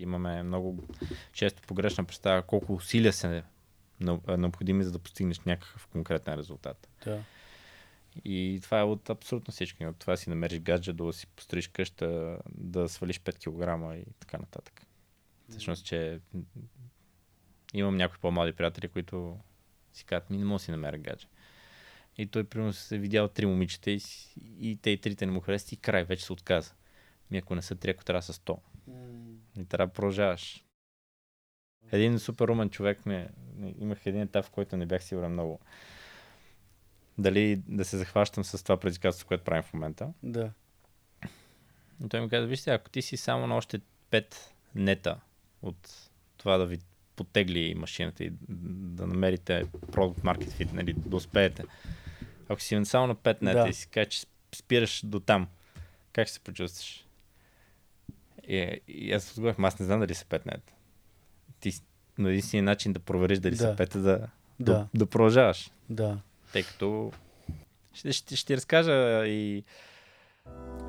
Имаме много често погрешна представа колко усилия са необходими, за да постигнеш някакъв конкретен резултат. Да. И това е от абсолютно всички. От това си намериш гадже, да си построиш къща, да свалиш 5 кг и така нататък. Всъщност, че имам някои по-млади приятели, които си казват, ми не мога да си намеря гадже. И той, примерно, се е видял три момичета и, и те и трите не му харесат и край, вече се отказа. Ми ако не са три, ако трябва са сто. И трябва да продължаваш. Един супер умен човек ме... Имах един етап, в който не бях сигурен много. Дали да се захващам с това предизвикателство, което правим в момента. Да. И той ми каза, вижте, ако ти си само на още пет нета от това да ви потегли машината и да намерите продукт market fit, нали, да успеете. Ако си само на 5 нета да. и си кажеш, че спираш до там, как се почувстваш? И, и аз отговорих, аз не знам дали са 5 нета. Ти, но единственият начин да провериш дали да. са 5 е да, да. Да, да продължаваш. Да. Тъй като ще, ще, ще ти разкажа и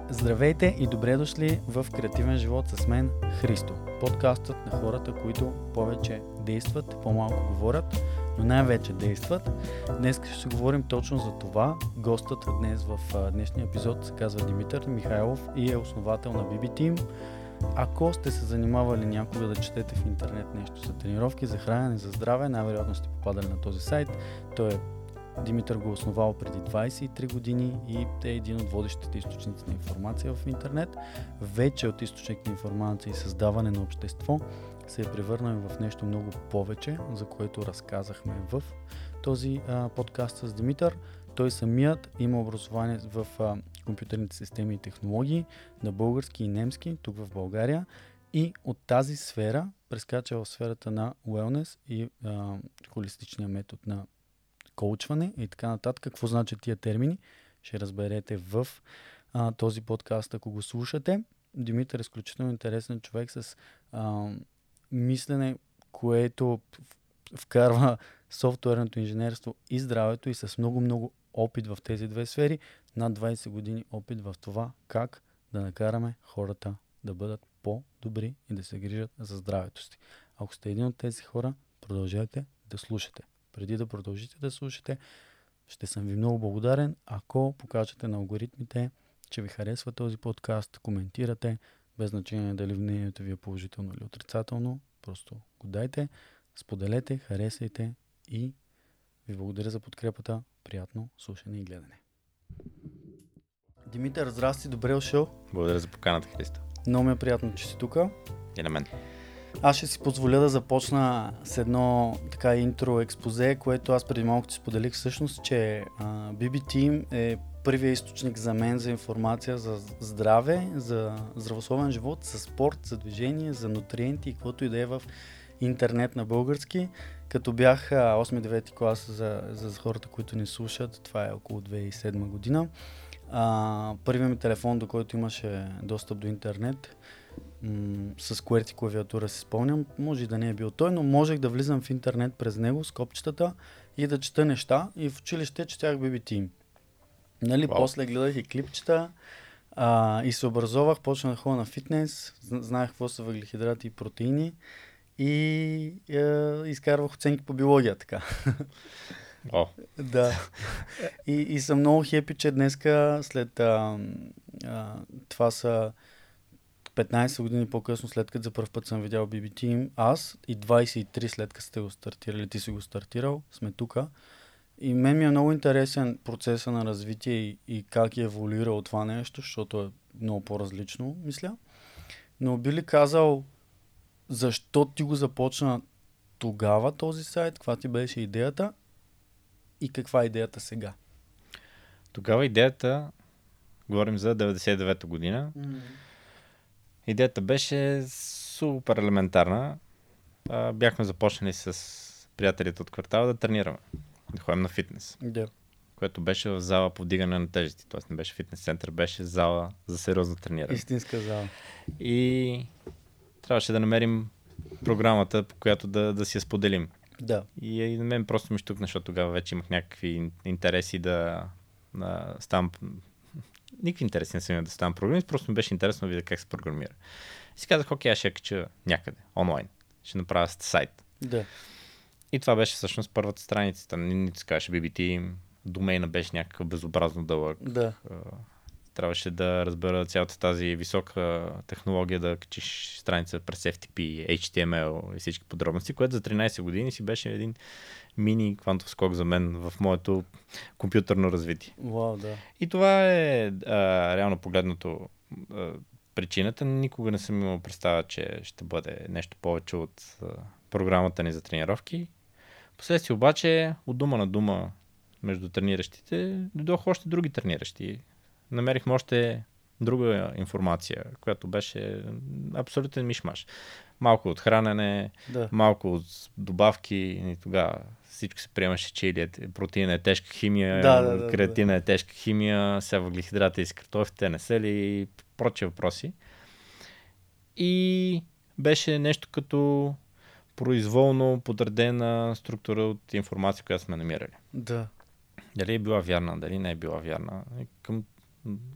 Здравейте и добре дошли в Креативен живот с мен Христо. Подкастът на хората, които повече действат, по-малко говорят, но най-вече действат. Днес ще си говорим точно за това. Гостът днес в днешния епизод се казва Димитър Михайлов и е основател на BB Team. Ако сте се занимавали някога да четете в интернет нещо за тренировки, за хранене, за здраве, най-вероятно сте попадали на този сайт. Той е Димитър го е основал преди 23 години и е един от водещите източници на информация в интернет. Вече от източник на информация и създаване на общество се е превърнал в нещо много повече, за което разказахме в този а, подкаст с Димитър. Той самият има образование в а, компютърните системи и технологии на български и немски, тук в България. И от тази сфера прескача в сферата на wellness и а, холистичния метод на коучване и така нататък. Какво значат тия термини? Ще разберете в а, този подкаст, ако го слушате. Димитър е изключително интересен човек с а, мислене, което вкарва софтуерното инженерство и здравето и с много-много опит в тези две сфери. Над 20 години опит в това как да накараме хората да бъдат по-добри и да се грижат за здравето си. Ако сте един от тези хора, продължайте да слушате преди да продължите да слушате, ще съм ви много благодарен, ако покажете на алгоритмите, че ви харесва този подкаст, коментирате, без значение дали мнението ви е положително или отрицателно, просто го дайте, споделете, харесайте и ви благодаря за подкрепата. Приятно слушане и гледане. Димитър, здрасти, добре дошъл. Благодаря за поканата, Христо. Много ми е приятно, че си тук. И на мен. Аз ще си позволя да започна с едно така интро експозе, което аз преди малко ти споделих всъщност, че а, BB Team е първият източник за мен за информация за здраве, за здравословен живот, за спорт, за движение, за нутриенти и каквото и да е в интернет на български. Като бях 8-9 клас за, за хората, които ни слушат, това е около 2007 година. А, първият ми телефон, до който имаше достъп до интернет, м- с QWERTY клавиатура си спомням. Може и да не е бил той, но можех да влизам в интернет през него с копчетата и да чета неща. И в училище четях BBT. Нали, wow. после гледах и клипчета а, и се образовах, почнах да ходя на фитнес, знаех какво са въглехидрати и протеини и е, изкарвах оценки по биология така. О. да. И, и съм много хепи, че днеска след а, а, това са 15 години по-късно, след като за първ път съм видял BBT им, аз и 23 след като сте го стартирали, ти си го стартирал, сме тук. И мен ми е много интересен процеса на развитие и, и как е еволюирал това нещо, защото е много по-различно, мисля. Но би ли казал, защо ти го започна тогава този сайт, каква ти беше идеята и каква е идеята сега? Тогава идеята, говорим за 99-та година, mm-hmm Идеята беше супер елементарна. А, бяхме започнали с приятелите от квартала да тренираме. Да ходим на фитнес. Да. Което беше в зала по вдигане на тежести. Тоест не беше фитнес център, беше зала за сериозно трениране. Истинска зала. И трябваше да намерим програмата, по която да, да си я споделим. Да. И, и на мен просто ми штукна, защото тогава вече имах някакви интереси да, да ставам никакви интереси не са да ставам програмист, просто ми беше интересно да видя как се програмира. И си казах, окей, аз ще я кача някъде, онлайн. Ще направя сайт. Да. И това беше всъщност първата страница. Не, не се казваше BBT, домейна беше някакъв безобразно дълъг. Да. Трябваше да разбера цялата тази висока технология да качиш страница през FTP, HTML и всички подробности, което за 13 години си беше един мини квантов скок за мен в моето компютърно развитие. Вау, да. И това е а, реално погледнато а, причината. Никога не съм имал представа, че ще бъде нещо повече от а, програмата ни за тренировки. Последствие обаче, от дума на дума между трениращите, дойдоха още други трениращи. Намерихме още друга информация, която беше абсолютен мишмаш. Малко от хранене, Да. малко от добавки и тогава всичко се приемаше, че или е, протеина е тежка химия, Да, да, да, креатина е тежка химия, сега въглехидрата и с картофите не са ли, прочие въпроси. И беше нещо като произволно подредена структура от информация, която сме намирали. Да. Дали е била вярна, дали не е била вярна. И Към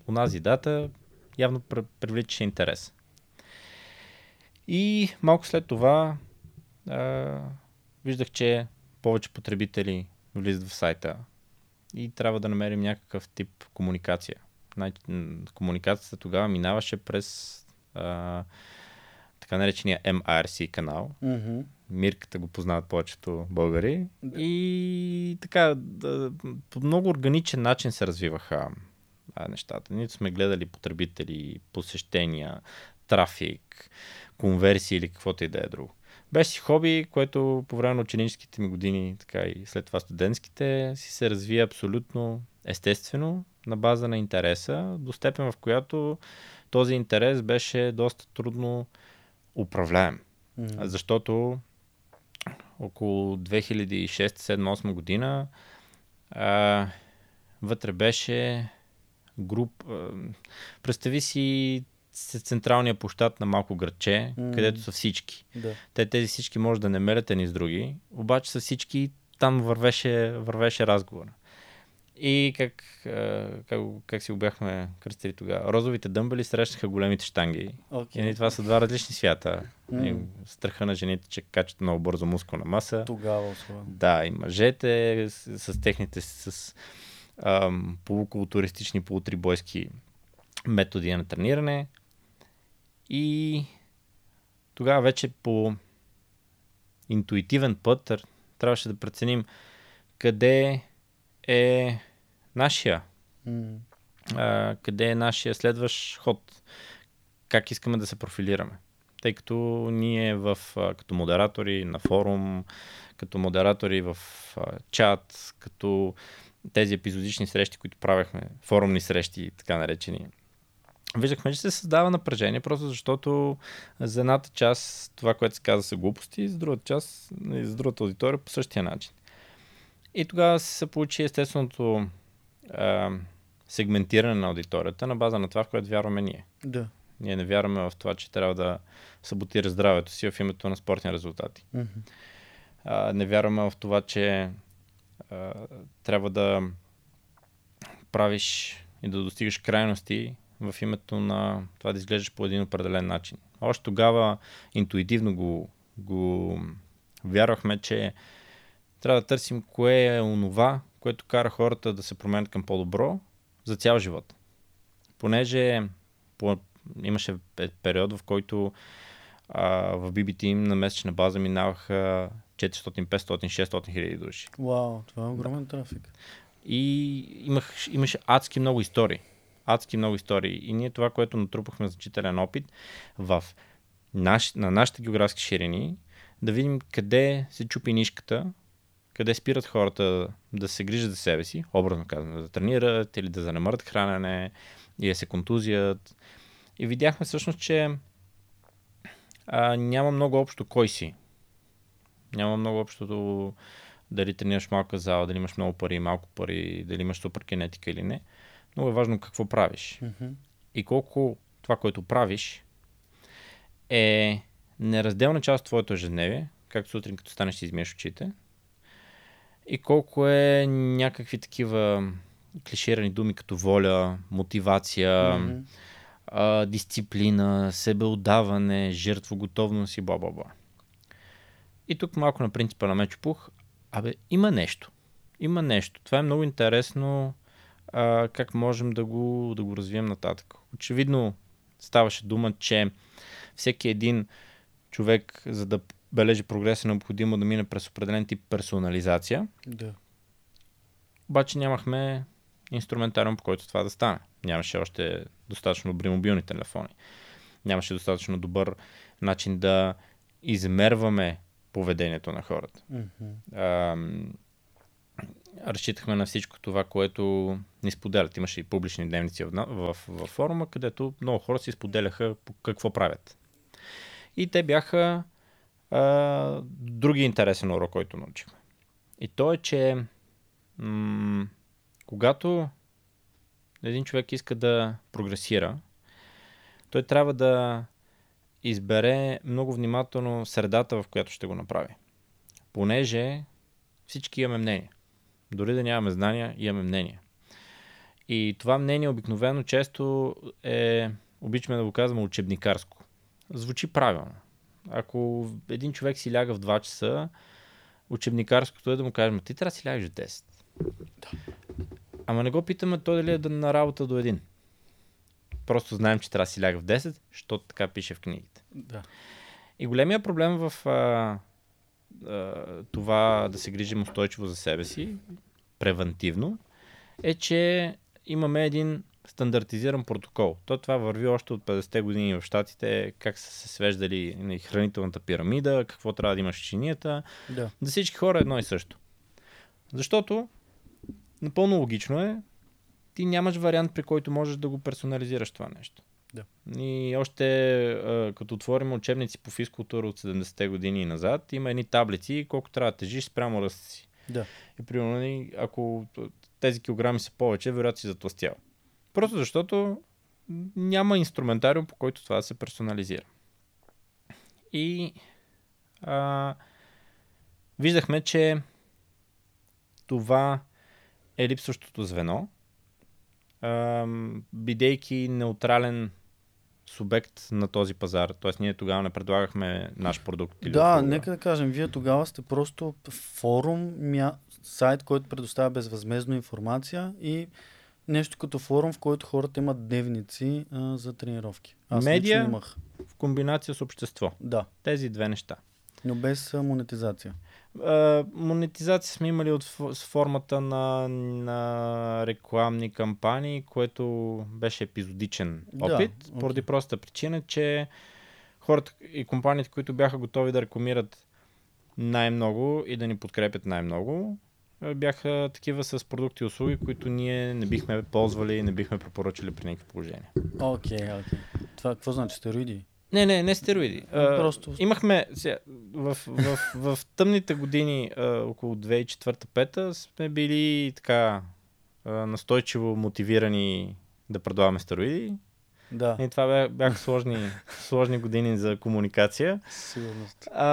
онази дата явно пр- привличаше интерес. И малко след това а, виждах, че повече потребители влизат в сайта и трябва да намерим някакъв тип комуникация. Най- комуникацията тогава минаваше през а, така наречения MRC канал, Мгм. Мирката го познават повечето българи. И така, да, по много органичен начин се развиваха а, нещата. Нито сме гледали потребители, посещения, трафик, конверсии или каквото и да е друго. Беше си хоби, което по време на ученическите ми години, така и след това студентските, си се развие абсолютно естествено, на база на интереса, до степен в която този интерес беше доста трудно управляем. Мгм. Защото около 2006-2007-2008 година а, вътре беше груп. А, представи си централния площад на малко градче, М. където са всички. Да. Те тези всички може да не мерят едни с други, обаче са всички там вървеше, вървеше разговор. И как, а, как, как си го бяхме кръстили тогава? Розовите дъмбели срещнаха големите штанги. Окей. И това са два различни свята. И страха на жените, че качат много бързо мускулна маса. Тогава особено. Да, и мъжете с, с техните с ам, полукултуристични, полутрибойски методи на трениране. И тогава вече по интуитивен път трябваше да преценим къде е нашия а, къде е нашия следващ ход, как искаме да се профилираме. Тъй като ние в, като модератори на форум, като модератори в чат, като тези епизодични срещи, които правехме, форумни срещи, така наречени, виждахме, че се създава напрежение, просто защото за едната част това, което се каза са глупости, за другата част, и за другата аудитория по същия начин. И тогава се получи естественото а, сегментиране на аудиторията на база на това, в което вярваме ние. Да. Ние не вярваме в това, че трябва да саботира здравето си в името на спортни резултати. Мгм. А, не вярваме в това, че трябва да правиш и да достигаш крайности в името на това да изглеждаш по един определен начин. Още тогава интуитивно го, го вярвахме, че трябва да търсим кое е онова, което кара хората да се променят към по-добро за цял живот. Понеже по, имаше пе- период, в който а, в BBT им на месечна база минаваха 400, 500, 600 хиляди души. Вау, това е огромен трафик. И имах, имаше адски много истории. Адски много истории. И ние това, което натрупахме значителен опит в наш, на нашите географски ширини, да видим къде се чупи нишката, къде спират хората да се грижат за себе си, образно казано, да тренират или да занемърят хранене, или да се контузият. И видяхме всъщност, че а, няма много общо кой си. Няма много общото дали тренираш малка зала, дали имаш много пари, малко пари, дали имаш супер кинетика или не. Много е важно какво правиш. Мгм. И колко това, което правиш, е неразделна част от твоето ежедневие, както сутрин като станеш си измиеш очите, и колко е някакви такива клиширани думи като воля, мотивация, Мгм. а, дисциплина, себеотдаване, жертвоготовност и бла-бла-бла. И тук малко на принципа на Мечопух, абе, има нещо. Има нещо. Това е много интересно а, как можем да го, да го развием нататък. Очевидно ставаше дума, че всеки един човек, за да бележи прогрес, е необходимо да мине през определен тип персонализация. Да. Обаче нямахме инструментариум, по който това да стане. Нямаше още достатъчно добри мобилни телефони. Нямаше достатъчно добър начин да измерваме поведението на хората. Мгм. А, разчитахме на всичко това, което ни споделят. Имаше и публични дневници в, в, в форума, където много хора си споделяха по какво правят. И те бяха а, други интересен урок, който научихме. И то е, че м- когато един човек иска да прогресира, той трябва да избере много внимателно средата, в която ще го направи. Понеже всички имаме мнение. Дори да нямаме знания, имаме мнение. И това мнение обикновено често е, обичаме да го казваме, учебникарско. Звучи правилно. Ако един човек си ляга в 2 часа, учебникарското е да му кажем, ти трябва да си лягаш в 10. Ама не го питаме той дали е да- на работа до един. Просто знаем, че трябва да си ляга в 10, защото така пише в книгите. Да. И големия проблем в а, а, това да се грижим устойчиво за себе си, превентивно, е, че имаме един стандартизиран протокол. То това върви още от 50-те години в Штатите, как са се свеждали на хранителната пирамида, какво трябва да имаш в чинията. Да. За всички хора едно и също. Защото напълно логично е, ти нямаш вариант, при който можеш да го персонализираш това нещо. Да. И още като отворим учебници по физкултура от 70-те години и назад, има едни таблици, колко трябва да тежиш спрямо ръста си. Да. И примерно, нали, ако тези килограми са повече, вероятно си затластял. Просто защото няма инструментариум, по който това да се персонализира. И а, виждахме, че това е липсващото звено, а, бидейки неутрален субект на този пазар. Тоест ние тогава не предлагахме наш продукт. Или Да, услуга. нека да кажем, вие тогава сте просто форум, мя... сайт, който предоставя безвъзмезно информация и нещо като форум, в който хората имат дневници а, за тренировки. Аз Медиа? имах. В комбинация с общество. Да, Тези две неща. но без монетизация. Монетизация сме имали от с формата на, на рекламни кампании, което беше епизодичен Да, опит, окей. поради простата причина, че хората и компаниите, които бяха готови да рекламират най-много и да ни подкрепят най-много, бяха такива с продукти и услуги, които ние не бихме ползвали и не бихме препоръчали при никакви положения. Окей, окей. Това какво значи? Стероиди? Не, не, не стероиди. А, Просто- Имахме сега, в, в, в, в тъмните години, а, около 2004-2005, сме били така а, настойчиво мотивирани да предлагаме стероиди. Да, И това бя- бяха сложни, сложни години за комуникация. сигурност. А,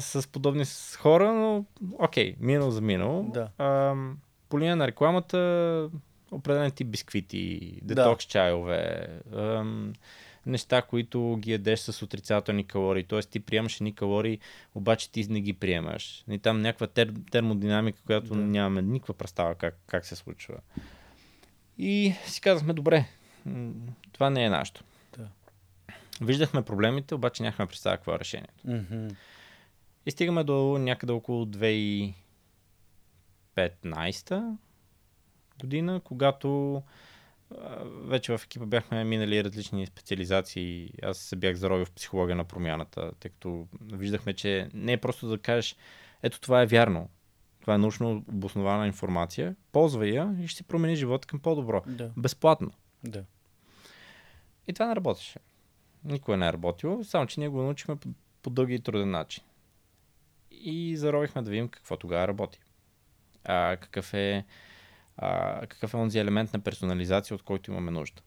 с подобни с хора, но окей, минало за минало. Да. А, по линия на рекламата, определен тип бисквити, Да. детокс чайове, ам, неща, които ги ядеш с отрицателни калории. Т.е. ти приемаш едни калории, обаче ти не ги приемаш. И там някаква тер, термодинамика, която Да. нямаме никаква представа как, как се случва. И си казахме, добре, това не е нашето. Да. Виждахме проблемите, обаче нямахме представа какво е решението. Мгм. И стигаме до някъде около 2015 година, когато вече в екипа бяхме минали различни специализации. Аз се бях заровил в психология на промяната, тъй като виждахме, че не е просто да кажеш, ето това е вярно. Това е научно обоснована информация. Ползвай я и ще си промени живота към по-добро. Да, Безплатно. да. И това не работеше. Никой не е работило, само че ние го научихме по, по дълги и труден начин. И заровихме да видим какво тогава работи. А, какъв е а, какъв е онзи елемент на персонализация, от който имаме нужда.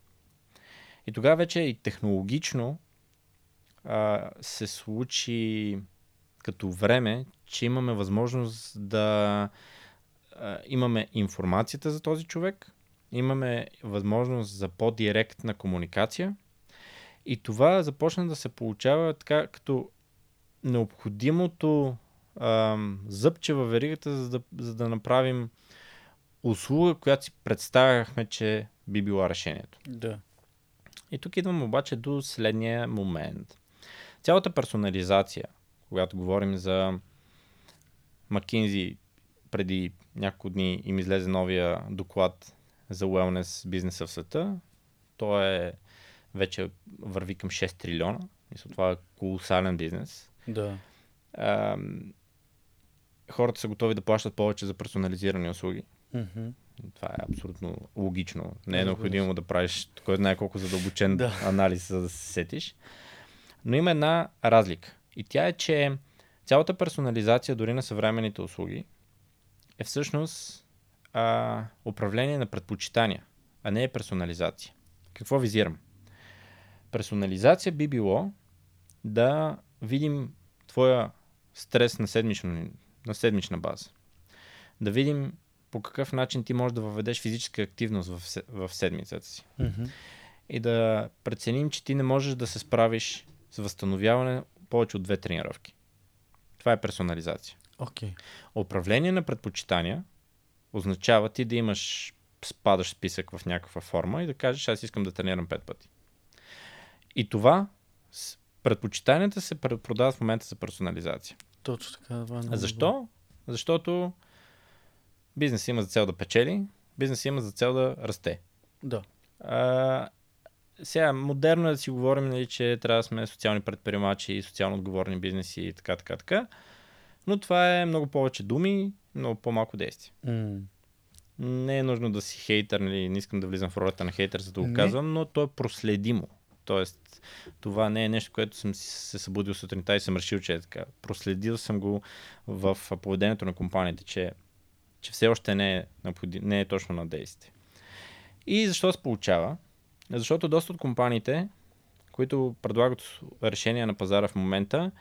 И тогава вече и технологично а, се случи като време, че имаме възможност да а, имаме информацията за този човек, имаме възможност за по-директна комуникация И това започна да се получава така като необходимото ам, зъбче във веригата, за да, за да направим услуга, която си представяхме, че би била решението. Да. И тук идвам обаче до следния момент. Цялата персонализация, когато говорим за McKinsey, преди няколко дни им излезе новия доклад за wellness бизнеса в света. То е вече върви към 6 трилиона. Мисля, това е колосален бизнес. Да. А, хората са готови да плащат повече за персонализирани услуги. Мгм. Това е абсолютно логично. Не е необходимо да правиш кой знае колко задълбочен Да. анализ, за да се сетиш. Но има една разлика. И тя е, че цялата персонализация дори на съвременните услуги е всъщност а, управление на предпочитания, а не е персонализация. Какво визирам? Персонализация би било да видим твоя стрес на, седмично, на седмична база. Да видим по какъв начин ти можеш да въведеш физическа активност в, в седмицата си. Мгм. И да преценим, че ти не можеш да се справиш с възстановяване повече от две тренировки. Това е персонализация. Окей. Управление на предпочитания означава ти да имаш спадащ списък в някаква форма и да кажеш, аз искам да тренирам пет пъти. И това, предпочитанията се пр- продават в момента за персонализация. Точно така. Това е Защо? Защото бизнес има за цел да печели, бизнес има за цел да расте. Да. А, сега, модерно е да си говорим, нали, че трябва да сме социални предприемачи, социално отговорни бизнеси и така, така, така. Но това е много повече думи, много по-малко действия. М. Не е нужно да си хейтър, нали, не искам да влизам в ролята на хейтър, за да го Не. казвам, но то е проследимо. Тоест, това не е нещо, което съм се събудил сутринта и съм решил, че е така. Проследил съм го в поведението на компаниите, че, че все още не е, не е точно на действие. И защо се получава? Защото доста от компаниите, които предлагат решения на пазара в момента,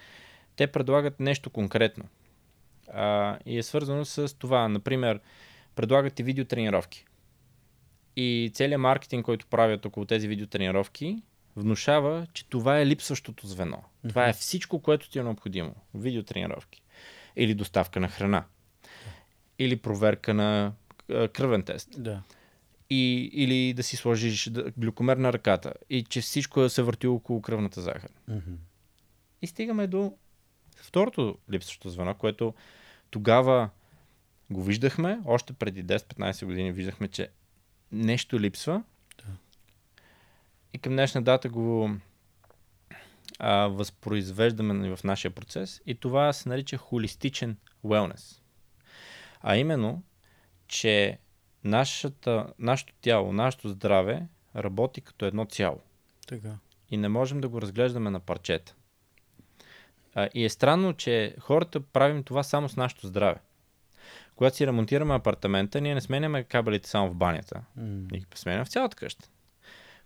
те предлагат нещо конкретно. А, и е свързано с това. Например, предлагат ти видеотренировки. И целият маркетинг, който правят около тези видеотренировки, внушава, че това е липсващото звено. Това е всичко, което ти е необходимо. Видеотренировки. Или доставка на храна. Или проверка на кръвен тест. Да. И, или да си сложиш глюкомер на ръката. И че всичко се върти около кръвната захар. Мгм. И стигаме до второто липсващо звено, което тогава го виждахме, още преди 10-15 години виждахме, че нещо липсва. Да. И към днешна дата го а, възпроизвеждаме в нашия процес. И това се нарича холистичен wellness. А именно, че нашата, нашето тяло, нашето здраве работи като едно цяло Така. и не можем да го разглеждаме на парчета. А, и е странно, че хората правим това само с нашето здраве. Когато си ремонтираме апартамента, ние не сменяме кабелите само в банята. М. Ние ги сменяме в цялата къща.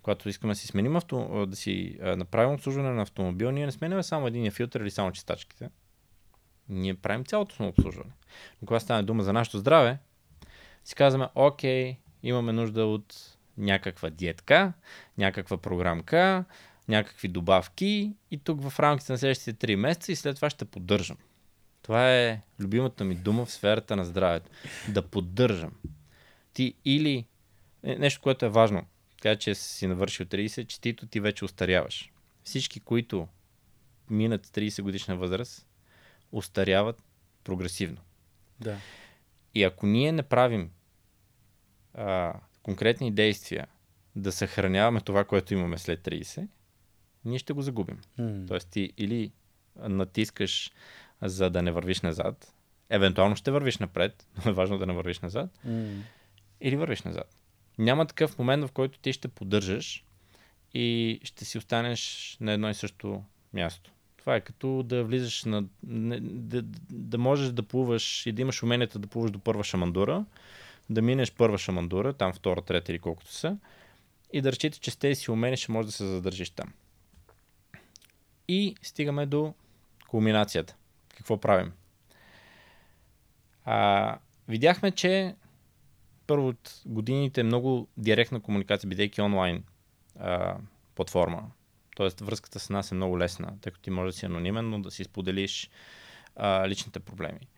Когато искаме да си сменим авто, да си направим обслужване на автомобил, ние не сменяме само един филтър или само чистачките. Ние правим цялото обслужване. Но когато стане дума за нашето здраве, си казваме, окей, имаме нужда от някаква диетка, някаква програмка, някакви добавки и тук в рамките на следващите 3 месеца и след това ще поддържам. Това е любимата ми дума в сферата на здравето. Да поддържам. Ти или е, нещо, което е важно, така че си навършил 30, че тито ти вече устаряваш. Всички, които минат 30 годишна възраст, устаряват прогресивно. Да. И ако ние не правим а, конкретни действия да съхраняваме това, което имаме след 30, ние ще го загубим. М. Тоест ти или натискаш за да не вървиш назад, евентуално ще вървиш напред, но е важно да не вървиш назад, М. или вървиш назад. Няма такъв момент, в който ти ще поддържаш и ще си останеш на едно и също място. Това е като да влизаш на... Да, да можеш да плуваш и да имаш уменията да плуваш до първа шамандура, да минеш първа шамандура, там втора, трета или колкото са, и да разчиташ, че с тези си умения ще можеш да се задържиш там. И стигаме до кулминацията. Какво правим? А, видяхме, че първо от годините е много директна комуникация, бидейки онлайн а, платформа. Тоест връзката с нас е много лесна, тъй като ти можеш да си анонимен, но да си споделиш а, личните проблеми.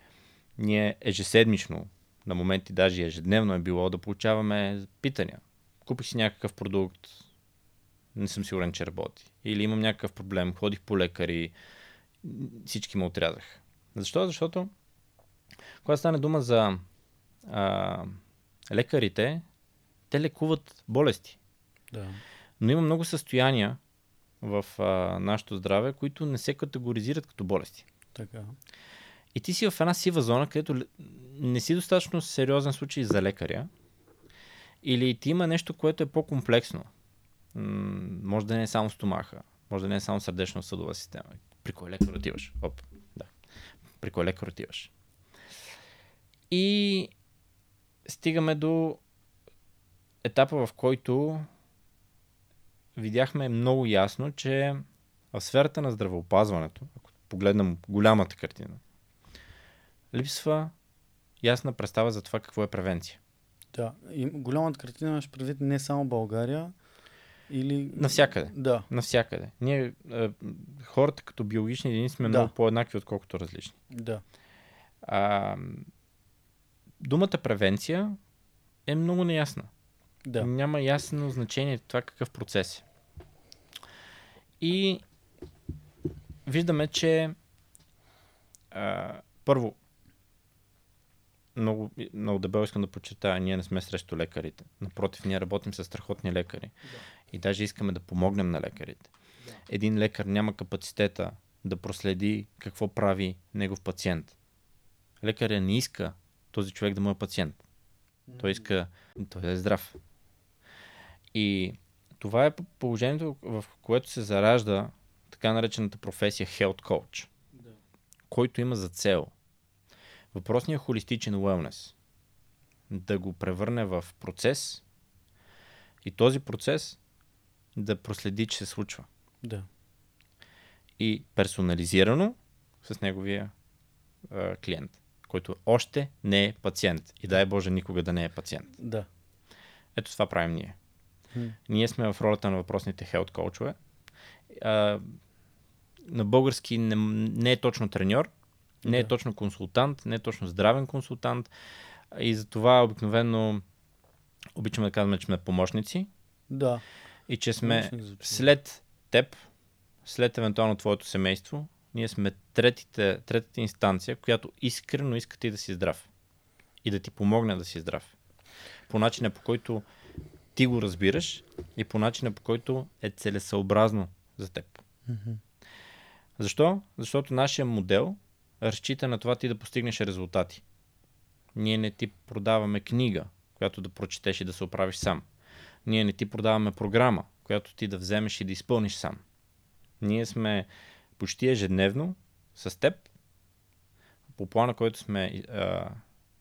Ние ежеседмично, на моменти даже ежедневно е било да получаваме питания. Купих си някакъв продукт, не съм сигурен, че работи. Или имам някакъв проблем, ходих по лекари, всички ме отрязах. Защо? Защото когато стане дума за а, лекарите, те лекуват болести. Да. Но има много състояния в а, нашето здраве, които не се категоризират като болести. Така. И ти си в една сива зона, където не си достатъчно сериозен случай за лекаря, или ти има нещо, което е по-комплексно. М- може да не е само стомаха, може да не е само сърдечно-съдова система. При кой лекар отиваш? Оп, да. При кой лекар отиваш? И стигаме до етапа, в който видяхме много ясно, че в сферата на здравеопазването, ако погледнем голямата картина, липсва ясна представа за това какво е превенция. Да. И голямата картина имаш предвид не само България или... Навсякъде. Да. Навсякъде. Ние, е, хората като биологични единици сме Да. много по-еднакви, отколкото различни. Да. А, думата превенция е много неясна. Да. Няма ясно значение това какъв процес е. И виждаме, че а, първо, много, много дебело искам да подчертая, ние не сме срещу лекарите. Напротив, ние работим с страхотни лекари. И даже искаме да помогнем на лекарите. Един лекар няма капацитета да проследи какво прави негов пациент. Лекаря не иска този човек да му е пациент. Той иска той да е здрав. И това е положението, в което се заражда така наречената професия Health Coach, Да. който има за цел въпросния холистичен wellness да го превърне в процес и този процес да проследи, че се случва. Да. И персонализирано с неговия а, клиент, който още не е пациент. И дай Боже никога да не е пациент. Да. Ето това правим ние. Ние сме в ролята на въпросните хелт коучове. На български не, не е точно треньор, не е точно консултант, не е точно здравен консултант. И затова обикновено обичаме да казваме, че сме помощници Да. и че сме след теб, след евентуално твоето семейство, ние сме третите, третата инстанция, която искрено иска ти да си здрав. И да ти помогне да си здрав. По начина по който ти го разбираш и по начина по който е целесъобразно за теб. Защо? Защото нашия модел разчита на това ти да постигнеш резултати. Ние не ти продаваме книга, която да прочетеш и да се оправиш сам. Ние не ти продаваме програма, която ти да вземеш и да изпълниш сам. Ние сме почти ежедневно с теб по плана, който сме а,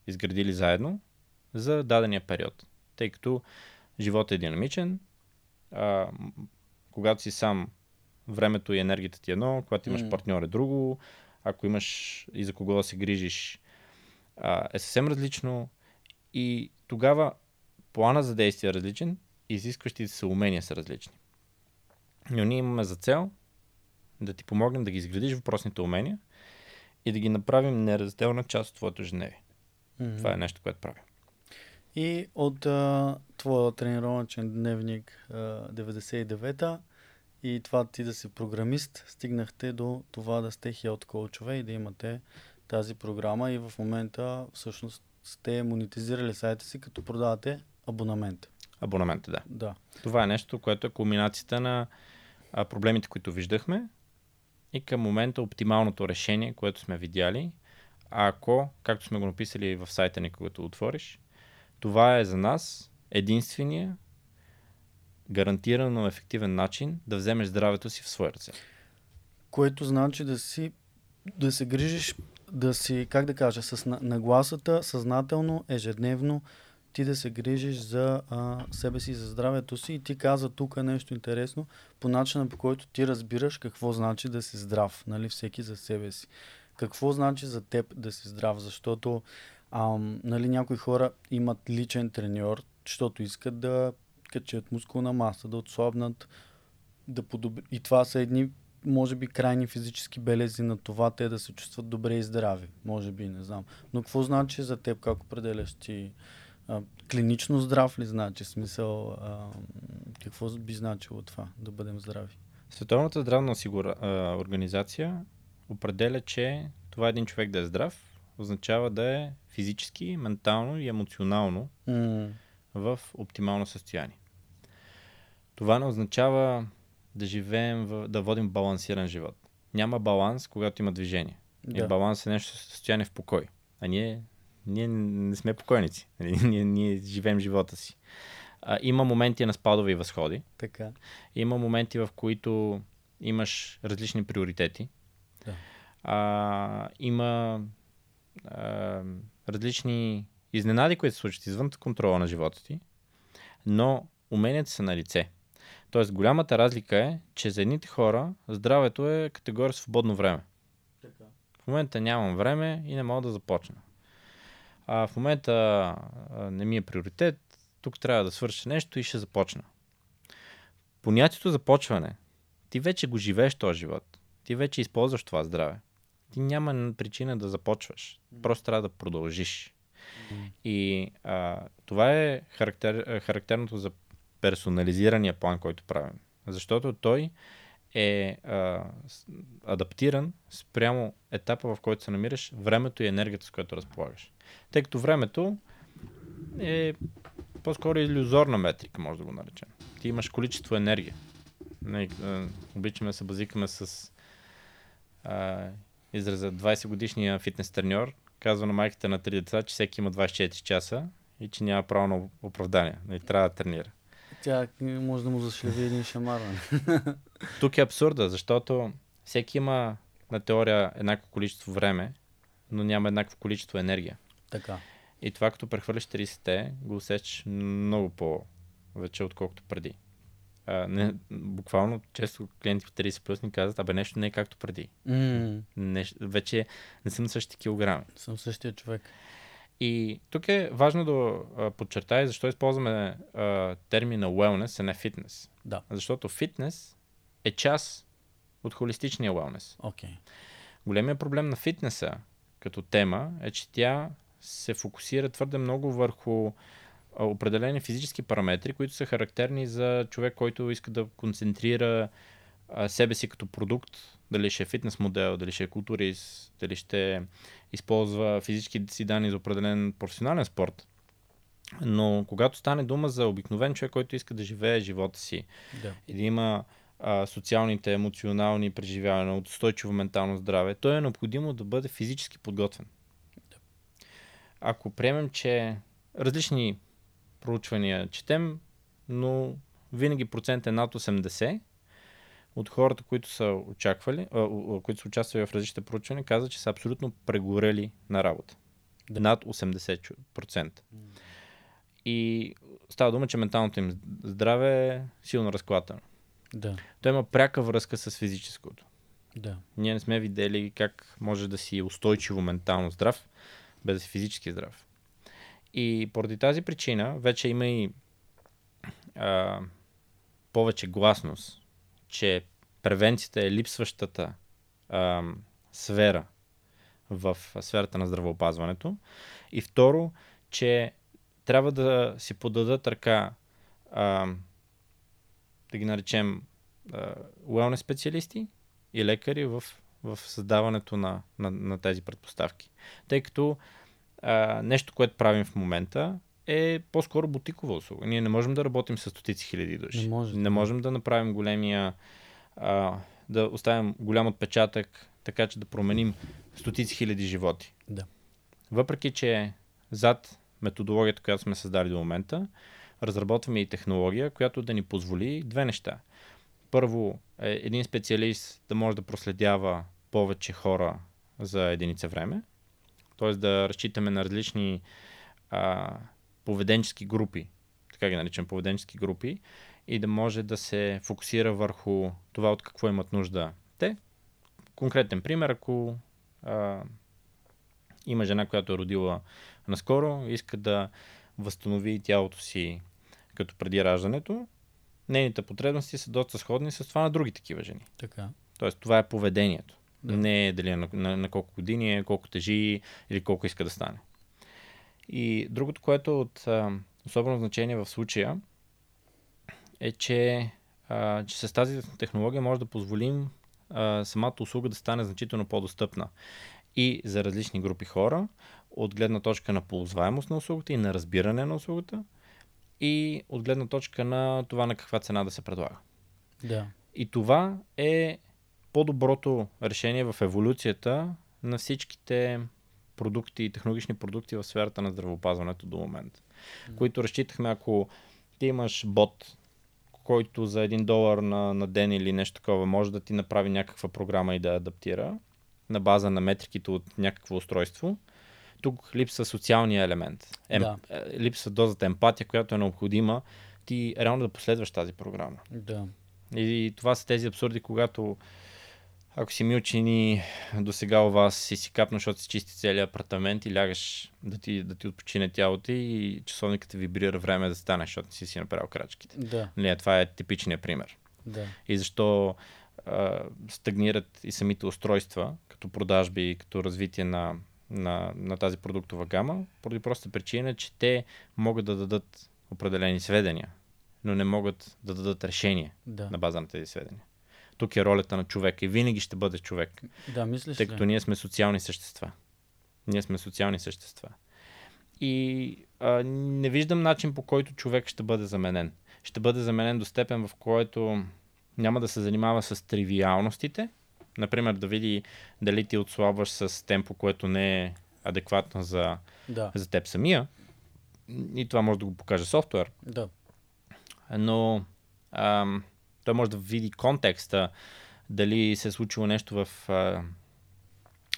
изградили заедно за дадения период. Тъй като животът е динамичен, а, когато си сам, времето и енергията ти е едно, когато имаш М. партньор е друго, ако имаш и за кого да се грижиш, а, е съвсем различно. И тогава плана за действие е различен, изискващите се умения са различни. Но ние имаме за цел да ти помогнем да ги изградиш въпросните умения и да ги направим неразделна част от твоето ежедневие. Мгм. Това е нещо, което правим. И от а, твоя тренировъчен дневник а, 99-та и това ти да си програмист, стигнахте до това да сте хелт коучове и да имате тази програма и в момента всъщност сте монетизирали сайта си, като продавате абонамент. Абонамента, да. Да. Това е нещо, което е кулминацията на а, проблемите, които виждахме и към момента оптималното решение, което сме видяли. Ако, както сме го написали в сайта ни, когато отвориш, това е за нас единствения гарантирано ефективен начин да вземеш здравето си в своя ръце. Което значи да си да се грижиш, да си, как да кажа, с на- нагласата, съзнателно, ежедневно, ти да се грижиш за а, себе си, за здравето си. И ти каза тук нещо интересно, по начина по който ти разбираш какво значи да си здрав, нали, всеки за себе си. Какво значи за теб да си здрав, защото ам, нали, някои хора имат личен треньор, защото искат да качат мускулна маса, да отслабнат, да подобри. И това са едни, може би, крайни физически белези на това те да се чувстват добре и здрави. Може би, не знам. Но какво значи за теб, как определяш ти? А, клинично здрав ли значи? Смисъл, а, какво би значило това, да бъдем здрави? Световната здравна сигура, а, организация определя, че това един човек да е здрав, означава да е физически, ментално и емоционално Mm. в оптимално състояние. Това не означава да живеем, в, да водим балансиран живот. Няма баланс, когато има движение. Да. И баланс е нещо състояние в покой. А ние, ние не сме покойници. Нали? Ние, ние живеем живота си. А, има моменти на спадове и възходи. Така. Има моменти, в които имаш различни приоритети. Да. А, има а, различни изненади, които се случват извън контрола на живота ти, но уменията са на лице. Тоест, голямата разлика е, че за едните хора здравето е категория свободно време. така. В момента нямам време и не мога да започна. А в момента а, не ми е приоритет, тук трябва да свърша нещо и ще започна. Понятието започване, ти вече го живееш този живот. Ти вече използваш това здраве. Ти няма причина да започваш. Просто трябва да продължиш. И а, това е характер, характерното за персонализирания план, който правим. Защото той е а, адаптиран спрямо етапа, в който се намираш, времето и енергията, с която разполагаш. Тъй като времето е по-скоро иллюзорна метрика, може да го наречем. Ти имаш количество енергия. Не, а, обичаме да се базикаме с а, израза 20 годишния фитнес треньор, казва на майката на три деца, че всеки има 24 часа и че няма право на оправдание. Не трябва да тренира. Тя може да му зашлеви един шамар. нали? Тук е абсурда, защото всеки има на теория еднакво количество време, но няма еднакво количество енергия. така. И това, като прехвърлиш 30-те, го усещаш много по-вече, отколкото преди. А, не, буквално, често клиенти в 30 плюс ни казват, абе нещо не е както преди. М, Неш, вече не съм на същите килограми. Съм същия човек. И тук е важно да подчертая защо използваме а, термина wellness, а не фитнес. Да. Защото фитнес е част от холистичния wellness. Окей. Големия проблем на фитнеса като тема е, че тя се фокусира твърде много върху определени физически параметри, които са характерни за човек, който иска да концентрира себе си като продукт, дали ще е фитнес модел, дали ще е културист, дали ще използва физически си данни за определен професионален спорт. Но когато стане дума за обикновен човек, който иска да живее живота си, Да. и да има а, социалните, емоционални преживявания, устойчиво ментално здраве, то е необходимо да бъде физически подготвен. Ако приемем, че различни проучвания четем, но винаги процент е над 80, от хората, които са очаквали, а, които са участвали в различните проучвания, казват, че са абсолютно прегорели на работа. Да. Над 80%. И става дума, че менталното им здраве е силно разклатено. Да. Той има пряка връзка с физическото. Да. Ние не сме видели как може да си устойчиво ментално здрав, без да си физически здрав. И поради тази причина вече има и а, повече гласност, че превенцията е липсващата а, сфера в сферата на здравеопазването. И второ, че трябва да си подадат ръка, а, да ги наречем wellness специалисти и лекари в, в създаването на, на, на тези предпоставки. Тъй като а, нещо, което правим в момента е по-скоро бутикова услуга. Ние не можем да работим с стотици хиляди души. Не може, не да. можем да направим големия, а, да оставим голям отпечатък, така че да променим стотици хиляди животи. Да. Въпреки, че зад методологията, която сме създали до момента, разработваме и технология, която да ни позволи две неща. Първо, е един специалист да може да проследява повече хора за единица време, т.е. да разчитаме на различни а, поведенчески групи, така ги наричам поведенчески групи, и да може да се фокусира върху това от какво имат нужда те. Конкретен пример, ако а, има жена, която е родила наскоро, иска да възстанови тялото си като преди раждането, нейните потребности са доста сходни с това на други такива жени. Така. Тоест, това е поведението. Да. Не е дали е на, на, на колко години е, колко тежи или колко иска да стане. И другото, което е от а, особено значение в случая, е, че, а, че с тази технология може да позволим а, самата услуга да стане значително по-достъпна и за различни групи хора, от гледна точка на ползваемост на услугата и на разбиране на услугата, и от гледна точка на това на каква цена да се предлага. Да. И това е по-доброто решение в еволюцията на всичките продукти и технологични продукти в сферата на здравеопазването до момента. Мгм. Които разчитахме, ако ти имаш бот, който за 1 долар на, на ден или нещо такова може да ти направи някаква програма и да адаптира на база на метриките от някакво устройство, тук липсва социалния елемент. Ем, Да. е, Липсва дозата емпатия, която е необходима ти реално да последваш тази програма. Да. И това са тези абсурди, когато ако си ми учени до сега у вас и си капна, защото си чисти целият апартамент и лягаш да ти, да ти отпочине тялото и часовникът вибрира време да станеш, защото не си си направил крачките. Да. Нали, това е типичният пример. Да. И защо а, стагнират и самите устройства, като продажби и като развитие на, на, на тази продуктова гама, поради проста причина, че те могат да дадат определени сведения, но не могат да дадат решение Да. на база на тези сведения. Тук е ролята на човека и винаги ще бъде човек, Да, мислиш тъй ли? като ние сме социални същества. Ние сме социални същества. И а, не виждам начин по който човек ще бъде заменен. Ще бъде заменен до степен, в който няма да се занимава с тривиалностите. Например, да види дали ти отслабваш с темпо, което не е адекватно за, Да. за теб самия. И това може да го покаже софтуер Да. но ам, той може да види контекста, дали се е случило нещо в а,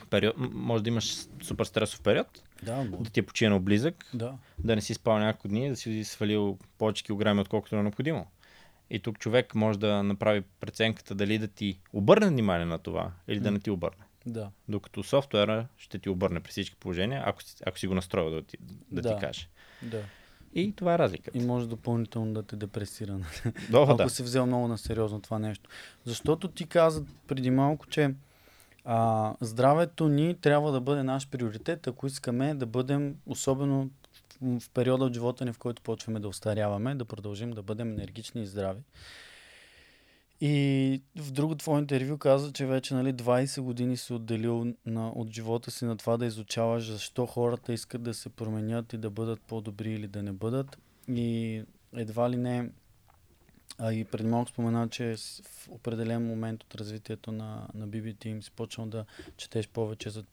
период, може да имаш супер стресов период, Да, но- да ти е починал близък, да. да не си спал няколко дни, да си свалил повече килограми, отколкото е необходимо. И тук човек може да направи преценката дали да ти обърне внимание на това или да не ти обърне. Да. Докато софтуера ще ти обърне при всички положения, ако, си- ако си го настроил да, ти, да, Да. ти каже. Да. И това е разликата. И може допълнително да те депресира. О, ако да. си взел много на сериозно това нещо. Защото ти каза преди малко, че а, здравето ни трябва да бъде наш приоритет, ако искаме да бъдем, особено в периода от живота ни, в който почваме да остаряваме, да продължим да бъдем енергични и здрави. И в друго твое интервю каза, че вече нали, 20 години си отделил на, от живота си на това да изучаваш защо хората искат да се променят и да бъдат по-добри или да не бъдат. И едва ли не а и преди малко спомена, че в определен момент от развитието на, на BBT им си почнал да четеш повече за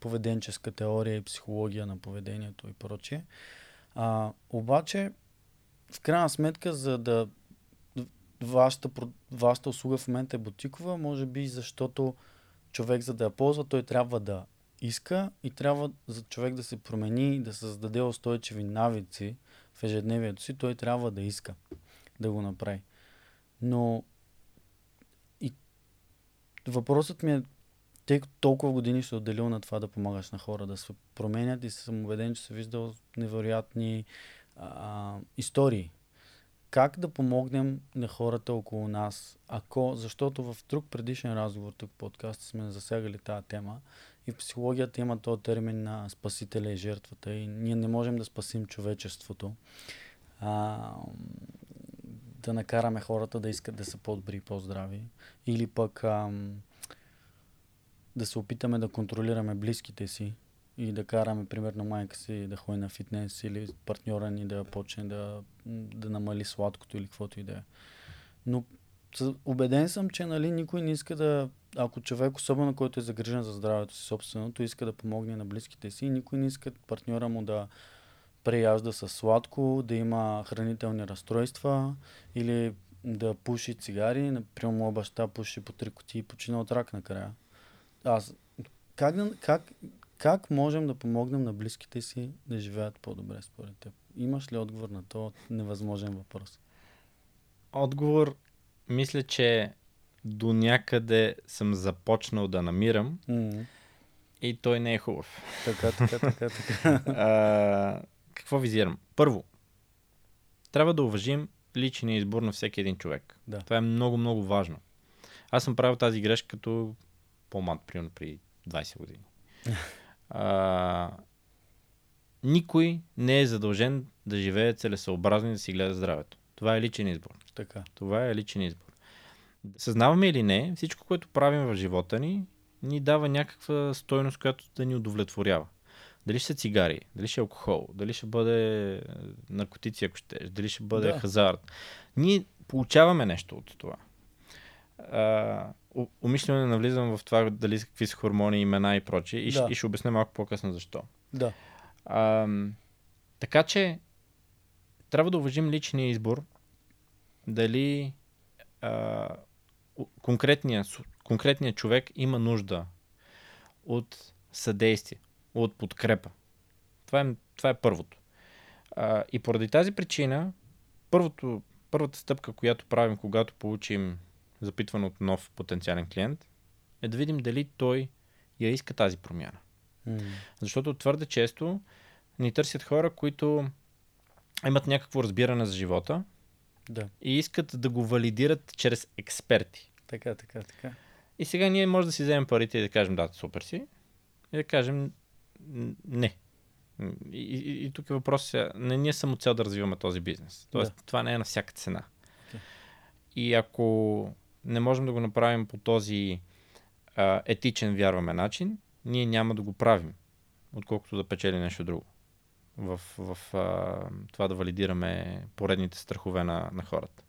поведенческа теория и психология на поведението и прочие. А, обаче, в крайна сметка, за да вашата, вашата услуга в момента е бутикова, може би защото човек за да я ползва, той трябва да иска и трябва за човек да се промени и да създаде устойчиви навици в ежедневието си, той трябва да иска да го направи. Но и въпросът ми е, тъй като толкова години се отделил на това да помагаш на хора да се променят и съм убеден, че се виждал невероятни а, истории. Как да помогнем на хората около нас, ако, защото в друг предишен разговор тук в подкаста сме засягали тази тема и в психологията има този термин на спасителя и жертвата и ние не можем да спасим човечеството. А, да накараме хората да искат да са по-добри и по-здрави. Или пък ам, да се опитаме да контролираме близките си и да караме, примерно, майка си да ходи на фитнес или партньора ни да почне да, да намали сладкото или каквото и да е. Но убеден съм, че нали, никой не иска да, ако човек, особено който е загрижен за здравето си собственото, иска да помогне на близките си, никой не иска партньора му да преяжда с сладко, да има хранителни разстройства или да пуши цигари. Например, моят баща пуши по три кутии и почина от рак накрая. Аз, как, как, как можем да помогнем на близките си да живеят по-добре според теб? Имаш ли отговор на този невъзможен въпрос? Отговор, мисля, че до някъде съм започнал да намирам М, и той не е хубав. Така, така, така, така. а, какво визирам? Първо, трябва да уважим личния избор на всеки един човек. Да. Това е много, много важно. Аз съм правил тази грешка като по-млад, примерно при 20 години. а, никой не е задължен да живее целесъобразно и да си гледа здравето. Това е личен избор. Така. Това е личен избор. Съзнаваме или не, всичко, което правим в живота ни, ни дава някаква стойност, която да ни удовлетворява. Дали ще са цигари, дали ще е алкохол, дали ще бъде е, наркотици, ако ще, дали ще бъде Да. хазарт. Ние получаваме нещо от това. А, умишлено не навлизам в това дали са- какви са хормони, имена и прочие и, Да. и ще обясня малко по-късно защо. Да. А, така че трябва да уважим личния избор дали а, конкретния, конкретният човек има нужда от съдействие, от подкрепа. Това е, това е първото. А, и поради тази причина, първото, първата стъпка, която правим, когато получим запитване от нов потенциален клиент, е да видим дали той я иска тази промяна. М. Защото твърде често ни търсят хора, които имат някакво разбиране за живота Да. и искат да го валидират чрез експерти. Така, така, така. И сега ние може да си вземем парите и да кажем да, супер си. И да кажем не. И, и, и тук е въпрос, сега, не ние само цел да развиваме този бизнес. Тоест, Да. това не е на всяка цена. Окей. И ако не можем да го направим по този а, етичен, вярваме начин, ние няма да го правим, отколкото да печели нещо друго. В, в а, това да валидираме поредните страхове на, на хората.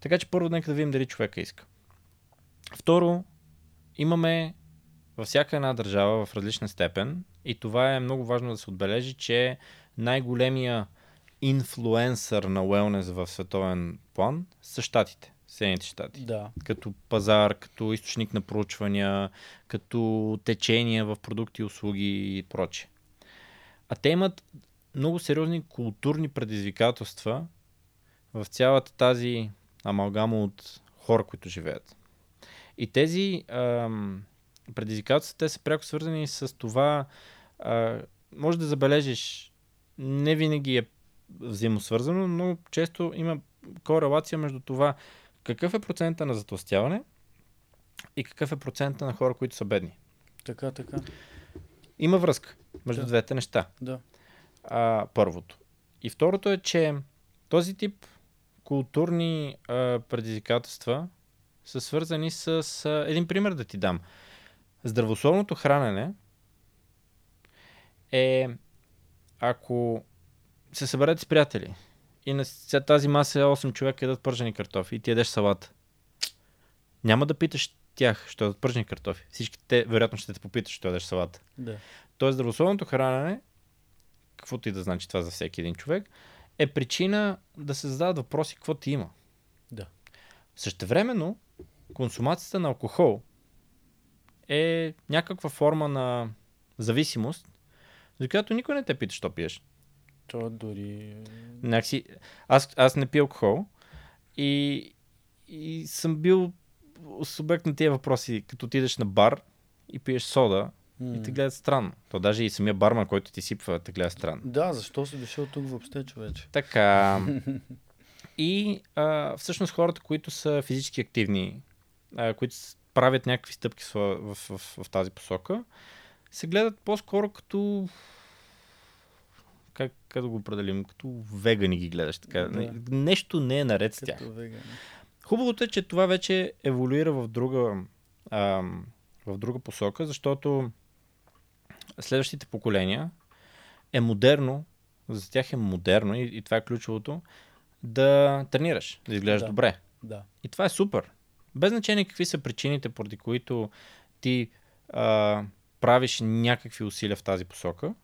Така че първо нека да видим дали човека иска. Второ, имаме във всяка една държава в различна степен и това е много важно да се отбележи, че най-големия инфлуенсър на уелнес в световен план са щатите, Съединените щати. Да. Като пазар, като източник на проучвания, като течения в продукти, услуги и прочее. А те имат много сериозни културни предизвикателства в цялата тази амалгама от хора, които живеят. И тези ам, предизвикателства, те са пряко свързани с това, а, може да забележиш, не винаги е взаимосвързано, но много често има корелация между това какъв е процента на затластяване и какъв е процента на хора, които са бедни. Така, така. Има връзка между Да. двете неща. Да. А, първото. И второто е, че този тип културни а, предизвикателства са свързани с а, един пример да ти дам. Здравословното хранене е ако се съберете с приятели и на тази маса 8 човека ядат пържени картофи и ти ядеш салата. Няма да питаш тях, що ядат пържени картофи. Всички те вероятно ще те попитат, що ядеш салата. Да. Тоест, здравословното хранене, каквото и да значи това за всеки един човек, е причина да се задават въпроси какво ти има. Да. Същевременно, консумацията на алкохол е някаква форма на зависимост, за която никой не те пита, що пиеш. То дори... Някакси, аз, аз не пия алкохол и, и съм бил субект на тия въпроси, като отидеш на бар и пиеш сода и те гледат странно. То даже и самия барман, който ти сипва, те гледа странно. Да, защо си дошъл тук въобще, човече? Така. И а, всъщност хората, които са физически активни, а, които правят някакви стъпки в, в, в, в тази посока, се гледат по-скоро като как, как да го определим, като вегани ги гледаш. Така. Да. Нещо не е наред с тях. Като веган. Хубавото е, че това вече еволюира в друга, ам, в друга посока, защото следващите поколения е модерно, за тях е модерно и, и това е ключовото, да тренираш, да изглеждаш Да. да. добре. Да. И това е супер. Без значение какви са причините, поради които ти а, правиш някакви усилия в тази посока,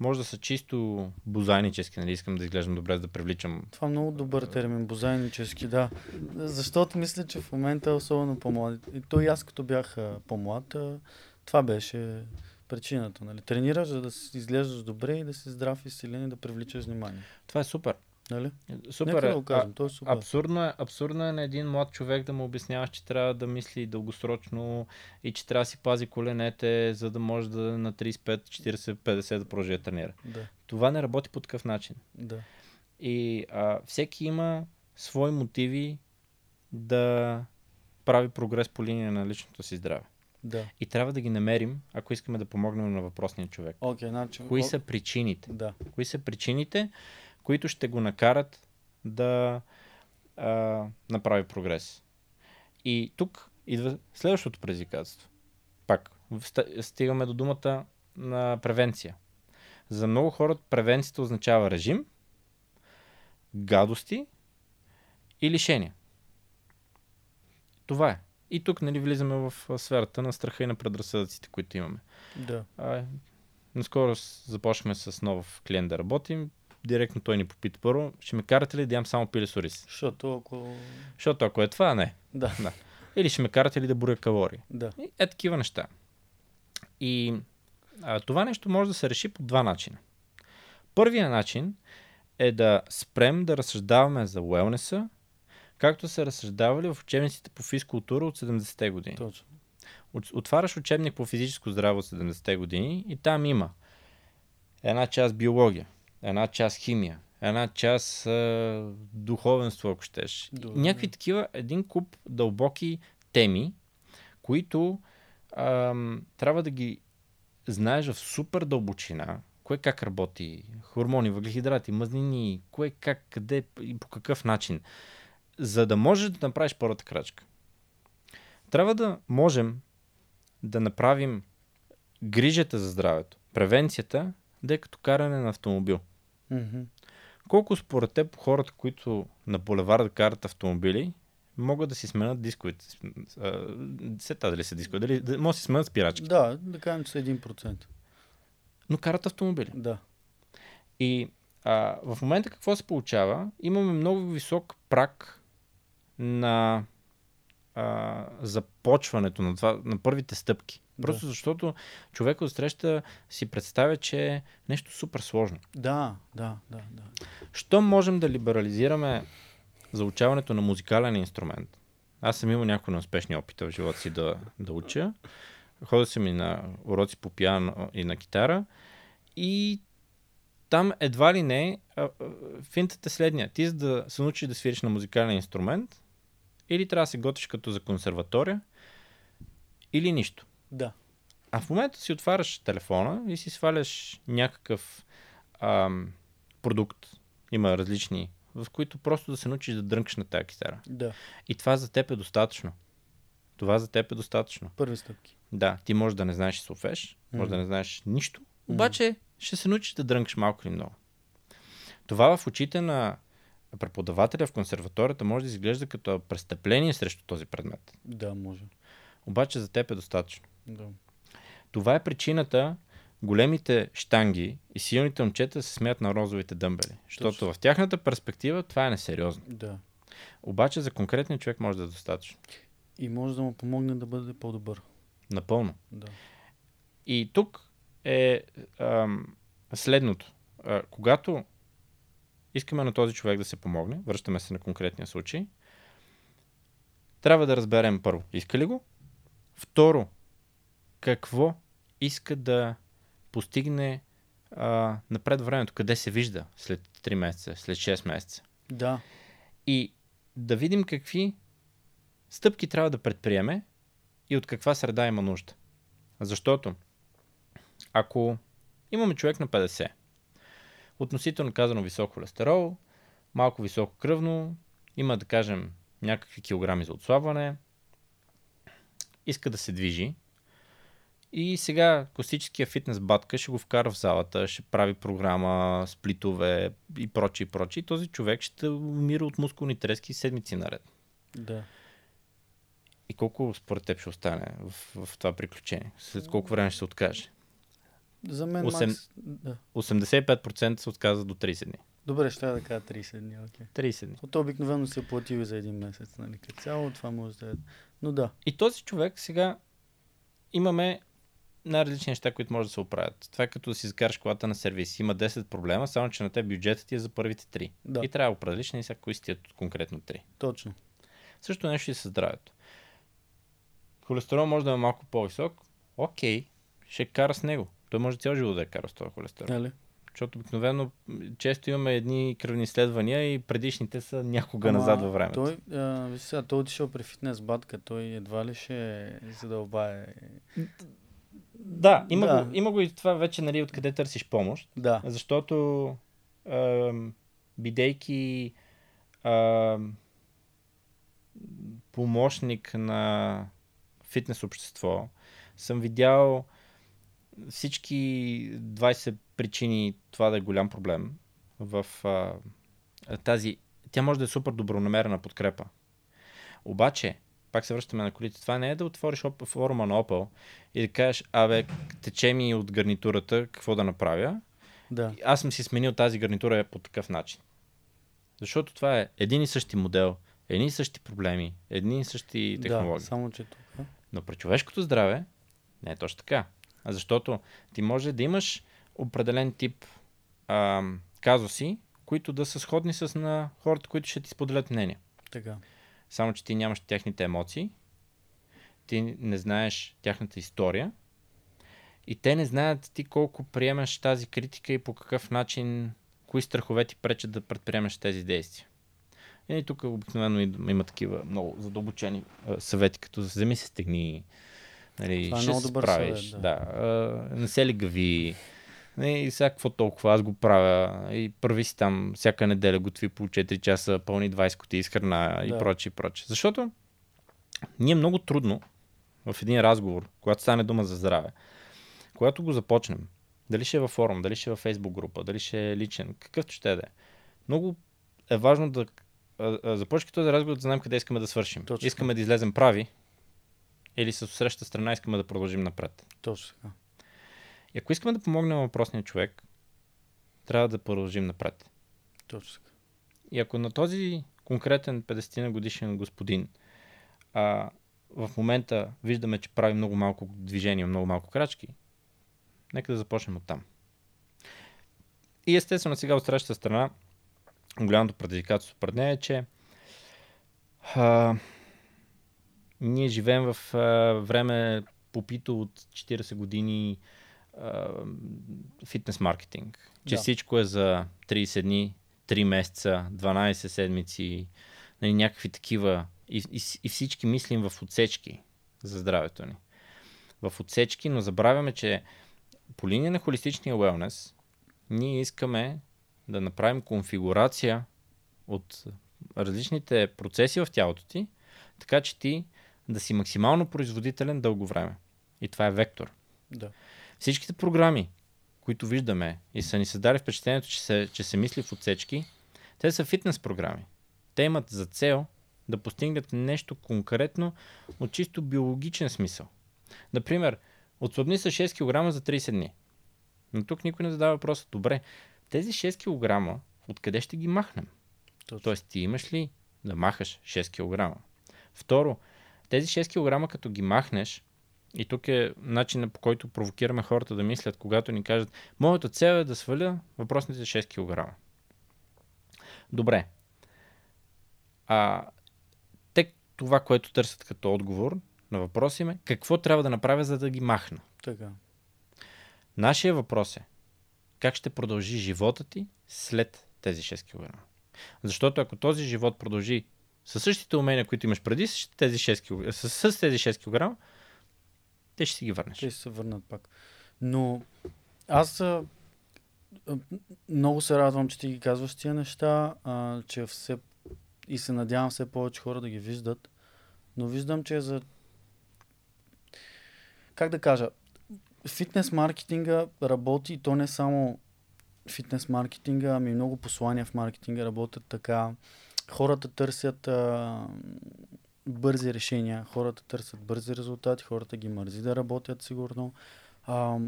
може да са чисто бозайнически, нали, искам да изглеждам добре, за да привличам Това е много добър термин, бозайнически, да. Защото мисля, че в момента, особено по-млади, и то и аз като бях по-млад, това беше причината. Нали? Тренираш, за да изглеждаш добре и да си здрав и силен и да привличаш внимание. Това е супер. Нали? Супер Нека е. да го кажем, то е супер. Абсурдно е, абсурдно е на един млад човек да му обясняваш, че трябва да мисли дългосрочно и че трябва да си пази коленете, за да може да на 35, 40, 50 да продължи да тренира. Да, Това не работи по такъв начин. да. И а, всеки има свои мотиви да прави прогрес по линия на личното си здраве. Да. И трябва да ги намерим, ако искаме да помогнем на въпросния човек. Окей, значи... Кои са причините? Да. Кои са причините, които ще го накарат да а, направи прогрес? И тук идва следващото предизвикателство. Пак, стигаме до думата на превенция. За много хора превенцията означава режим, гадости и лишения. Това е. И тук нали, влизаме в сферата на страха и на предразсъдъците, които имаме. Да. А, наскоро започнахме с нов клиент да работим. Директно той ни попита първо, ще ме карате ли да ям само пиле с ориз? Защото ако... Защото ако е това, не. Да. Да. Или ще ме карате ли да броя калории? Да. И е такива неща. И а, това нещо може да се реши по два начина. Първият начин е да спрем да разсъждаваме за уелнеса, както са разсъждавали в учебниците по физкултура от 70-те години. Точно. От- Отваряш учебник по физическо здраве от 70-те години и там има една част биология, една част химия, една част а, духовенство, ако щеш. Добре. Някакви такива, един куп дълбоки теми, които ам, трябва да ги знаеш в супер дълбочина, кое как работи, хормони, въглехидрати, мазнини, кое как, къде и по какъв начин, за да можеш да направиш първата крачка. Трябва да можем да направим грижата за здравето, превенцията, да е като каране на автомобил. Колко според теб хората, които на булеварда карат автомобили, могат да си сменят дисковете? А, Се та дали са дискове, дали, да, може да си сменят спирачки. Да, да кажем, че са 1%. Но карат автомобили. Да. И а, в момента какво се получава? Имаме много висок прак на а, започването на, това, на първите стъпки. Да. Просто защото човек от среща си представя, че е нещо супер сложно. Да, да, да, да. Що можем да либерализираме заучаването на музикален инструмент? Аз съм имал някои неуспешни опита в живота си да, да уча. Ходя съм и на уроци по пиано и на китара. И там едва ли не финтът е следния. Ти за да се научиш да свириш на музикален инструмент, или трябва да се готвиш като за консерватория, или нищо. Да. А в момента си отваряш телефона и си сваляш някакъв ам, продукт. Има различни, в които просто да се научиш да дрънкаш на тази китара. Да. И това за теб е достатъчно. Това за теб е достатъчно. Първи стъпки. Да, ти можеш да не знаеш солфеж, може Мгм. да не знаеш нищо, обаче ще се научиш да дрънкаш малко или много. Това в очите на преподавателя в консерваторията може да изглежда като престъпление срещу този предмет. Да, може. Обаче за теб е достатъчно. Да. Това е причината големите штанги и силните момчета се смеят на розовите дъмбели. Защото в тяхната перспектива това е несериозно. Да. Обаче за конкретния човек може да е достатъчно. И може да му помогне да бъде по-добър. Напълно. Да. И тук е ам, следното. А, когато искаме на този човек да се помогне, връщаме се на конкретния случай, трябва да разберем първо, иска ли го? Второ, какво иска да постигне а, напред времето, къде се вижда след 3 месеца, след 6 месеца. Да. И да видим какви стъпки трябва да предприеме и от каква среда има нужда. Защото ако имаме човек на 50, относително казано висок холестерол, малко високо кръвно, има да кажем някакви килограми за отслабване, иска да се движи и сега класическия фитнес батка ще го вкара в залата, ще прави програма, сплитове и прочие, и прочие. И този човек ще умира от мускулни трески седмици наред. Да. И колко според теб ще остане в, в това приключение? След колко време ще се откаже? За мен Осем- макс... Да. 85% се отказва до 30 дни. Добре, ще да кажа 30 дни. Okay. 30 дни. От обикновено се платили за един месец, нали? Като цяло това може да е. Но да. И този човек сега имаме най-различни неща, които може да се оправят. Това е като да си изкараш колата на сервис. Има 10 проблема, само че на теб бюджетът ти е за първите 3. Да. И трябва да определиш на кои си ти е конкретно 3. Точно. Също нещо и със здравето. Холестерол може да е малко по-висок. Окей, ще кара с него. Той може цял живот да е кара с този холестерол. Нали? Защото обикновено често имаме едни кръвни изследвания и предишните са някога Ама назад във времето. Той, а, виж сега, той отишъл при фитнес батка, той едва ли ще задълбае. Да, има, Да. Го, има го и това вече, нали, откъде търсиш помощ. Да, Защото ам, бидейки ам, помощник на фитнес общество, съм видял всички 20 причини това да е голям проблем в а, тази... Тя може да е супер добронамерена подкрепа. Обаче, пак се връщаме на колите, това не е да отвориш форума на Opel и да кажеш, абе, тече ми от гарнитурата, какво да направя? да. аз съм си сменил тази гарнитура по такъв начин. Защото това е един и същи модел, едни и същи проблеми, едни и същи технологии. Да, само че тук. Но при човешкото здраве не е точно така. А защото ти може да имаш определен тип ам, казуси, които да са сходни с на хората, които ще ти споделят мнение. Така. Само, че ти нямаш техните емоции, ти не знаеш тяхната история и те не знаят ти колко приемаш тази критика и по какъв начин, кои страхове ти пречат да предприемеш тези действия. И тук обикновено има, такива много задълбочени а, съвети, като вземи се стегни, нали, Това е ще много добър справиш, съвет, да. а, не се ли гави, и сега какво толкова, аз го правя и първи си там всяка неделя готви по 4 часа, пълни 20 кутии с храна и Да. прочее, и прочее. Защото ние много трудно в един разговор, когато стане дума за здраве, когато го започнем, дали ще е във форум, дали ще е във фейсбук група, дали ще е личен, какъвто ще да е, много е важно да започнем този разговор да знаем къде искаме да свършим. Точно. Искаме да излезем прави или с среща страна искаме да продължим напред. Точно така. И ако искаме да помогнем на въпросния човек, трябва да продължим напред. Точно така. И ако на този конкретен 50 на годишен господин а, в момента виждаме, че прави много малко движения, много малко крачки, нека да започнем от там. И естествено сега от срещата страна, голямото предизвикателство пред нея е, че а, ние живеем в а, време попито от 40 години а, фитнес маркетинг. Че Да. всичко е за 30 дни, 3 месеца, 12 седмици, нали, някакви такива. И, и, и всички мислим в отсечки за здравето ни. В отсечки, но забравяме, че по линия на холистичния wellness ние искаме да направим конфигурация от различните процеси в тялото ти, така че ти да си максимално производителен дълго време. И това е вектор. Да. Всичките програми, които виждаме и са ни създали впечатлението, че се, че се мисли в отсечки, те са фитнес програми. Те имат за цел да постигнат нещо конкретно от чисто биологичен смисъл. Например, отслабни с 6 кг за 30 дни. Но тук никой не задава въпроса, добре, тези 6 кг, откъде ще ги махнем? Точно. Тоест, ти имаш ли да махаш 6 кг? Второ, тези 6 кг, като ги махнеш, и тук е начинът по който провокираме хората да мислят, когато ни кажат, моята цел е да сваля въпросните 6 кг. Добре. А, те това, което търсят като отговор на въпроса им е, какво трябва да направя, за да ги махна? Така. Нашия въпрос е, как ще продължи живота ти след тези 6 кг? Защото ако този живот продължи със същите умения, които имаш преди с тези 6 кг, с, с тези 6 кг, те ще си ги върнеш. Те ще се върнат пак. Но аз а, много се радвам, че ти ги казваш тия неща, а, че все и се надявам все повече хора да ги виждат. Но виждам, че е за... Как да кажа? Фитнес маркетинга работи и то не само фитнес маркетинга, ами много послания в маркетинга работят така. Хората търсят а, бързи решения, хората търсят бързи резултати, хората ги мързи да работят сигурно а,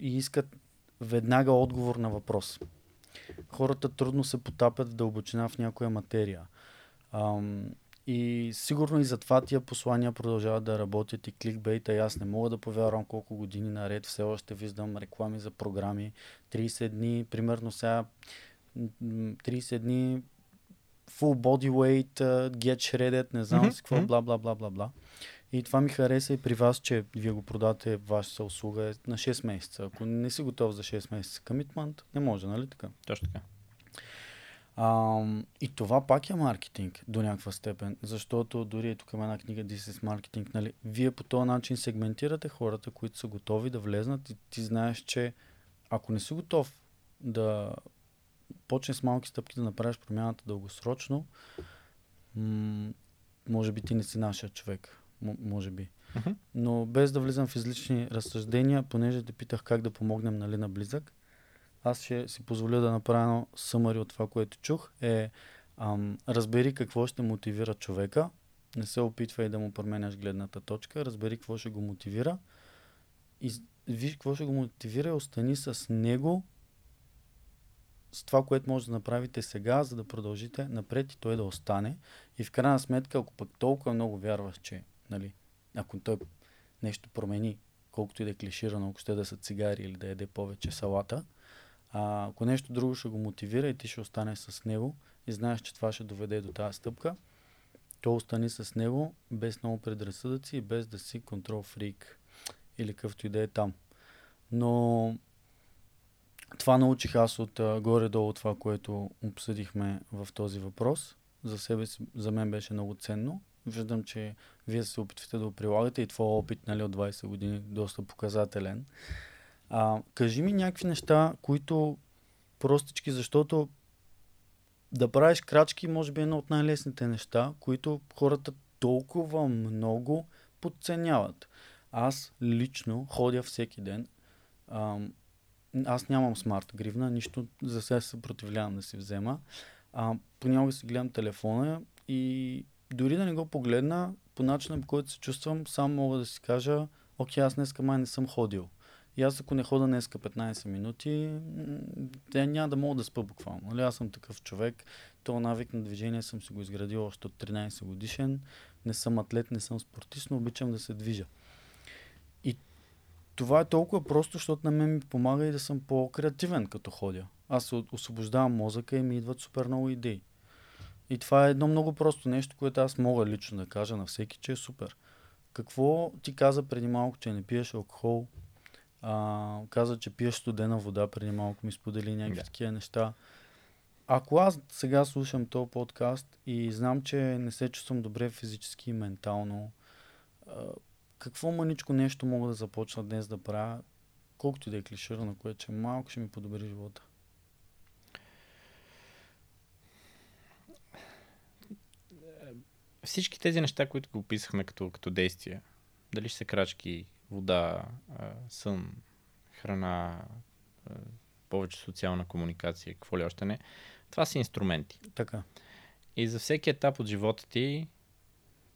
и искат веднага отговор на въпрос. Хората трудно се потапят в дълбочина в някоя материя. Ам, и сигурно и затова тия послания продължават да работят и кликбейта. И аз не мога да повярвам колко години наред все още виждам реклами за програми. 30 дни, примерно сега м, м, 30 дни full body weight, uh, get shredded, не знам Мгм, си какво, бла, бла, бла, бла, бла. И това ми хареса и при вас, че вие го продате вашата услуга е на 6 месеца. Ако не си готов за 6 месеца комитмент, не може, нали така? Точно така. А, и това пак е маркетинг до някаква степен, защото дори тук има една книга This is Marketing, нали? Вие по този начин сегментирате хората, които са готови да влезнат и ти знаеш, че ако не си готов да почнеш с малки стъпки да направиш промяната дългосрочно, м- може би ти не си нашия човек. М- може би. Мгм. Но без да влизам в излишни разсъждения, понеже те питах как да помогнем нали, на близък, аз ще си позволя да направя едно съмари от това, което чух. Е, ам, разбери какво ще мотивира човека. Не се опитвай да му променяш гледната точка. Разбери какво ще го мотивира. И виж какво ще го мотивира и остани с него с това, което може да направите сега, за да продължите напред и той да остане. И в крайна сметка, ако пък толкова много вярваш, че нали, ако той нещо промени, колкото и да е клиширано, ако ще да са цигари или да яде повече салата, а, ако нещо друго ще го мотивира и ти ще останеш с него и знаеш, че това ще доведе до тази стъпка, то остани с него без много предразсъдъци и без да си контрол фрик или какъвто и да е там. Но това научих аз от горе-долу това, което обсъдихме в този въпрос. За себе си, за мен беше много ценно. Виждам, че вие се опитвате да го прилагате и твой опит нали, от 20 години доста показателен. А, кажи ми някакви неща, които простички, защото да правиш крачки може би е едно от най-лесните неща, които хората толкова много подценяват. Аз лично ходя всеки ден. Ам, аз нямам смарт гривна, нищо за сега се съпротивлявам да си взема. А, понякога си гледам телефона и дори да не го погледна, по начина по който се чувствам, сам мога да си кажа, окей, аз днеска май не съм ходил. И аз ако не хода днеска 15 минути, те няма да мога да спа буквално. Нали? Аз съм такъв човек, то навик на движение съм си го изградил още от 13 годишен. Не съм атлет, не съм спортист, но обичам да се движа. Това е толкова просто, защото на мен ми помага и да съм по-креативен като ходя. Аз се освобождавам мозъка и ми идват супер много идеи. И това е едно много просто нещо, което аз мога лично да кажа на всеки, че е супер. Какво ти каза преди малко, че не пиеш алкохол? А, каза, че пиеш студена вода, преди малко ми сподели някакви Да. такива неща. Ако аз сега слушам този подкаст и знам, че не се чувствам добре физически и ментално, какво мъничко нещо мога да започна днес да правя, колкото и да е клиширано, което че малко ще ми подобри живота. Всички тези неща, които го описахме като, като действия, дали ще са крачки, вода, сън, храна, повече социална комуникация, какво ли още не, това са инструменти. Така. И за всеки етап от живота ти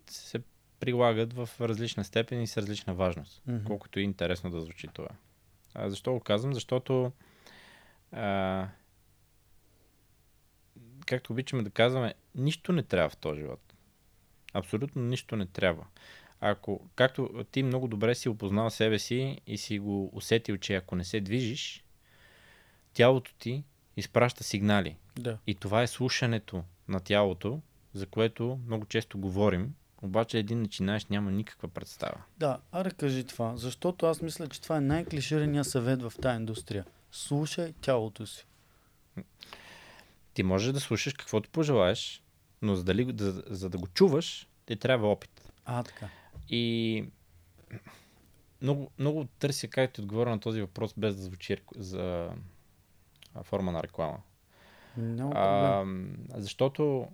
се прилагат в различна степен и с различна важност. Мгм. Колкото и интересно да звучи това. А защо го казвам? Защото а, както обичаме да казваме, нищо не трябва в този живот. Абсолютно нищо не трябва. Ако, както ти много добре си опознал себе си и си го усетил, че ако не се движиш, тялото ти изпраща сигнали. Да. И това е слушането на тялото, за което много често говорим, обаче един начинаеш няма никаква представа. Да, аре кажи това, защото аз мисля, че това е най-клиширания съвет в тази индустрия. Слушай тялото си. Ти можеш да слушаш каквото пожелаеш, но за, дали, за, за да го чуваш, ти трябва опит. А, така. И много, много търся как ти отговоря на този въпрос, без да звучи за форма на реклама. Няма проблем. А, защото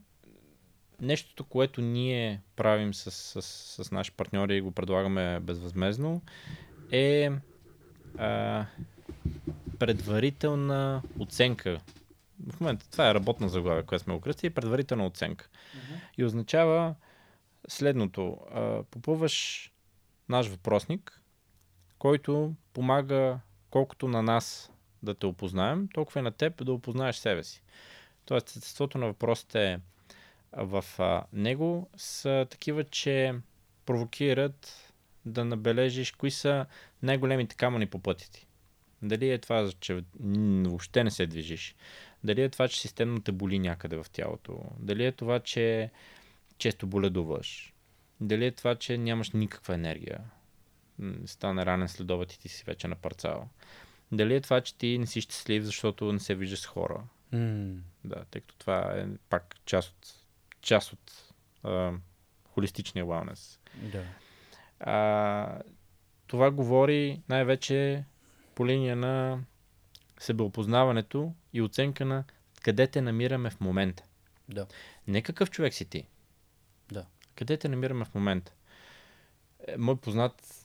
нещото, което ние правим с, с, с наши партньори и го предлагаме безвъзмезно, е а, предварителна оценка. В момента това е работна заглавия, която сме окръстили, предварителна оценка. И означава следното. А, попълваш наш въпросник, който помага колкото на нас да те опознаем, толкова и на теб да опознаеш себе си. Тоест, естеството на въпросите е в а, него са такива, че провокират да набележиш кои са най-големите камъни по пътя ти. Дали е това, че въобще не се движиш? Дали е това, че системно те боли някъде в тялото? Дали е това, че често боледуваш? Дали е това, че нямаш никаква енергия. Стане ранен следобед и ти си вече напарцал. Дали е това, че ти не си щастлив, защото не се виждаш с хора. М, Да, тъй като това е пак част от, част от а, холистичния wellness. Да. А, това говори най-вече по линия на себеопознаването и оценка на къде те намираме в момента. Да. Не какъв човек си ти. Да. Къде те намираме в момента. Е, мой познат,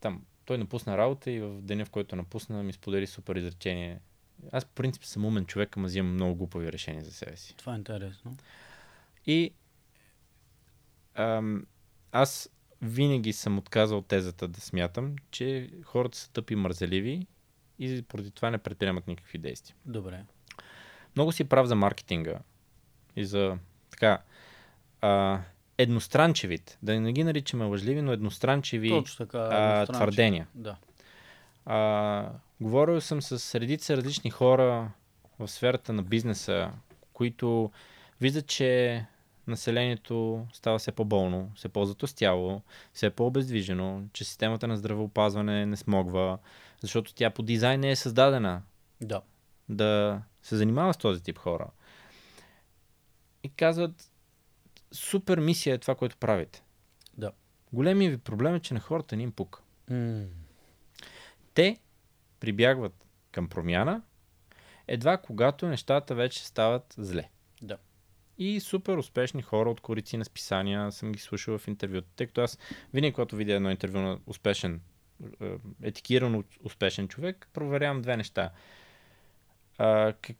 там, той напусна работа и в деня, в който напусна, ми сподели супер изречение. Аз, по принцип, съм умен човек, ама взимам много глупави решения за себе си. Това е интересно. И ам, аз винаги съм отказал тезата да смятам, че хората са тъпи мързеливи и поради това не предприемат никакви действия. Добре. Много си прав за маркетинга и за така а, едностранчевите, да не ги наричаме лъжливи, но едностранчеви Точно така. а, твърдения. Да. А, говорил съм с редица различни хора в сферата на бизнеса, които виждат, че населението става все по-болно, все по-затостяло, все по-обездвижено, че системата на здравеопазване не смогва, защото тя по дизайн не е създадена Да. да се занимава с този тип хора. И казват, супер мисия е това, което правите. Да. Големият ви проблем е, че на хората не им пука. М, Те прибягват към промяна едва когато нещата вече стават зле. Да. И супер успешни хора от корици на списания съм ги слушал в интервюта, тъй като аз винаги, когато видя едно интервю на успешен, е, етикиран успешен човек, проверявам две неща. А, как,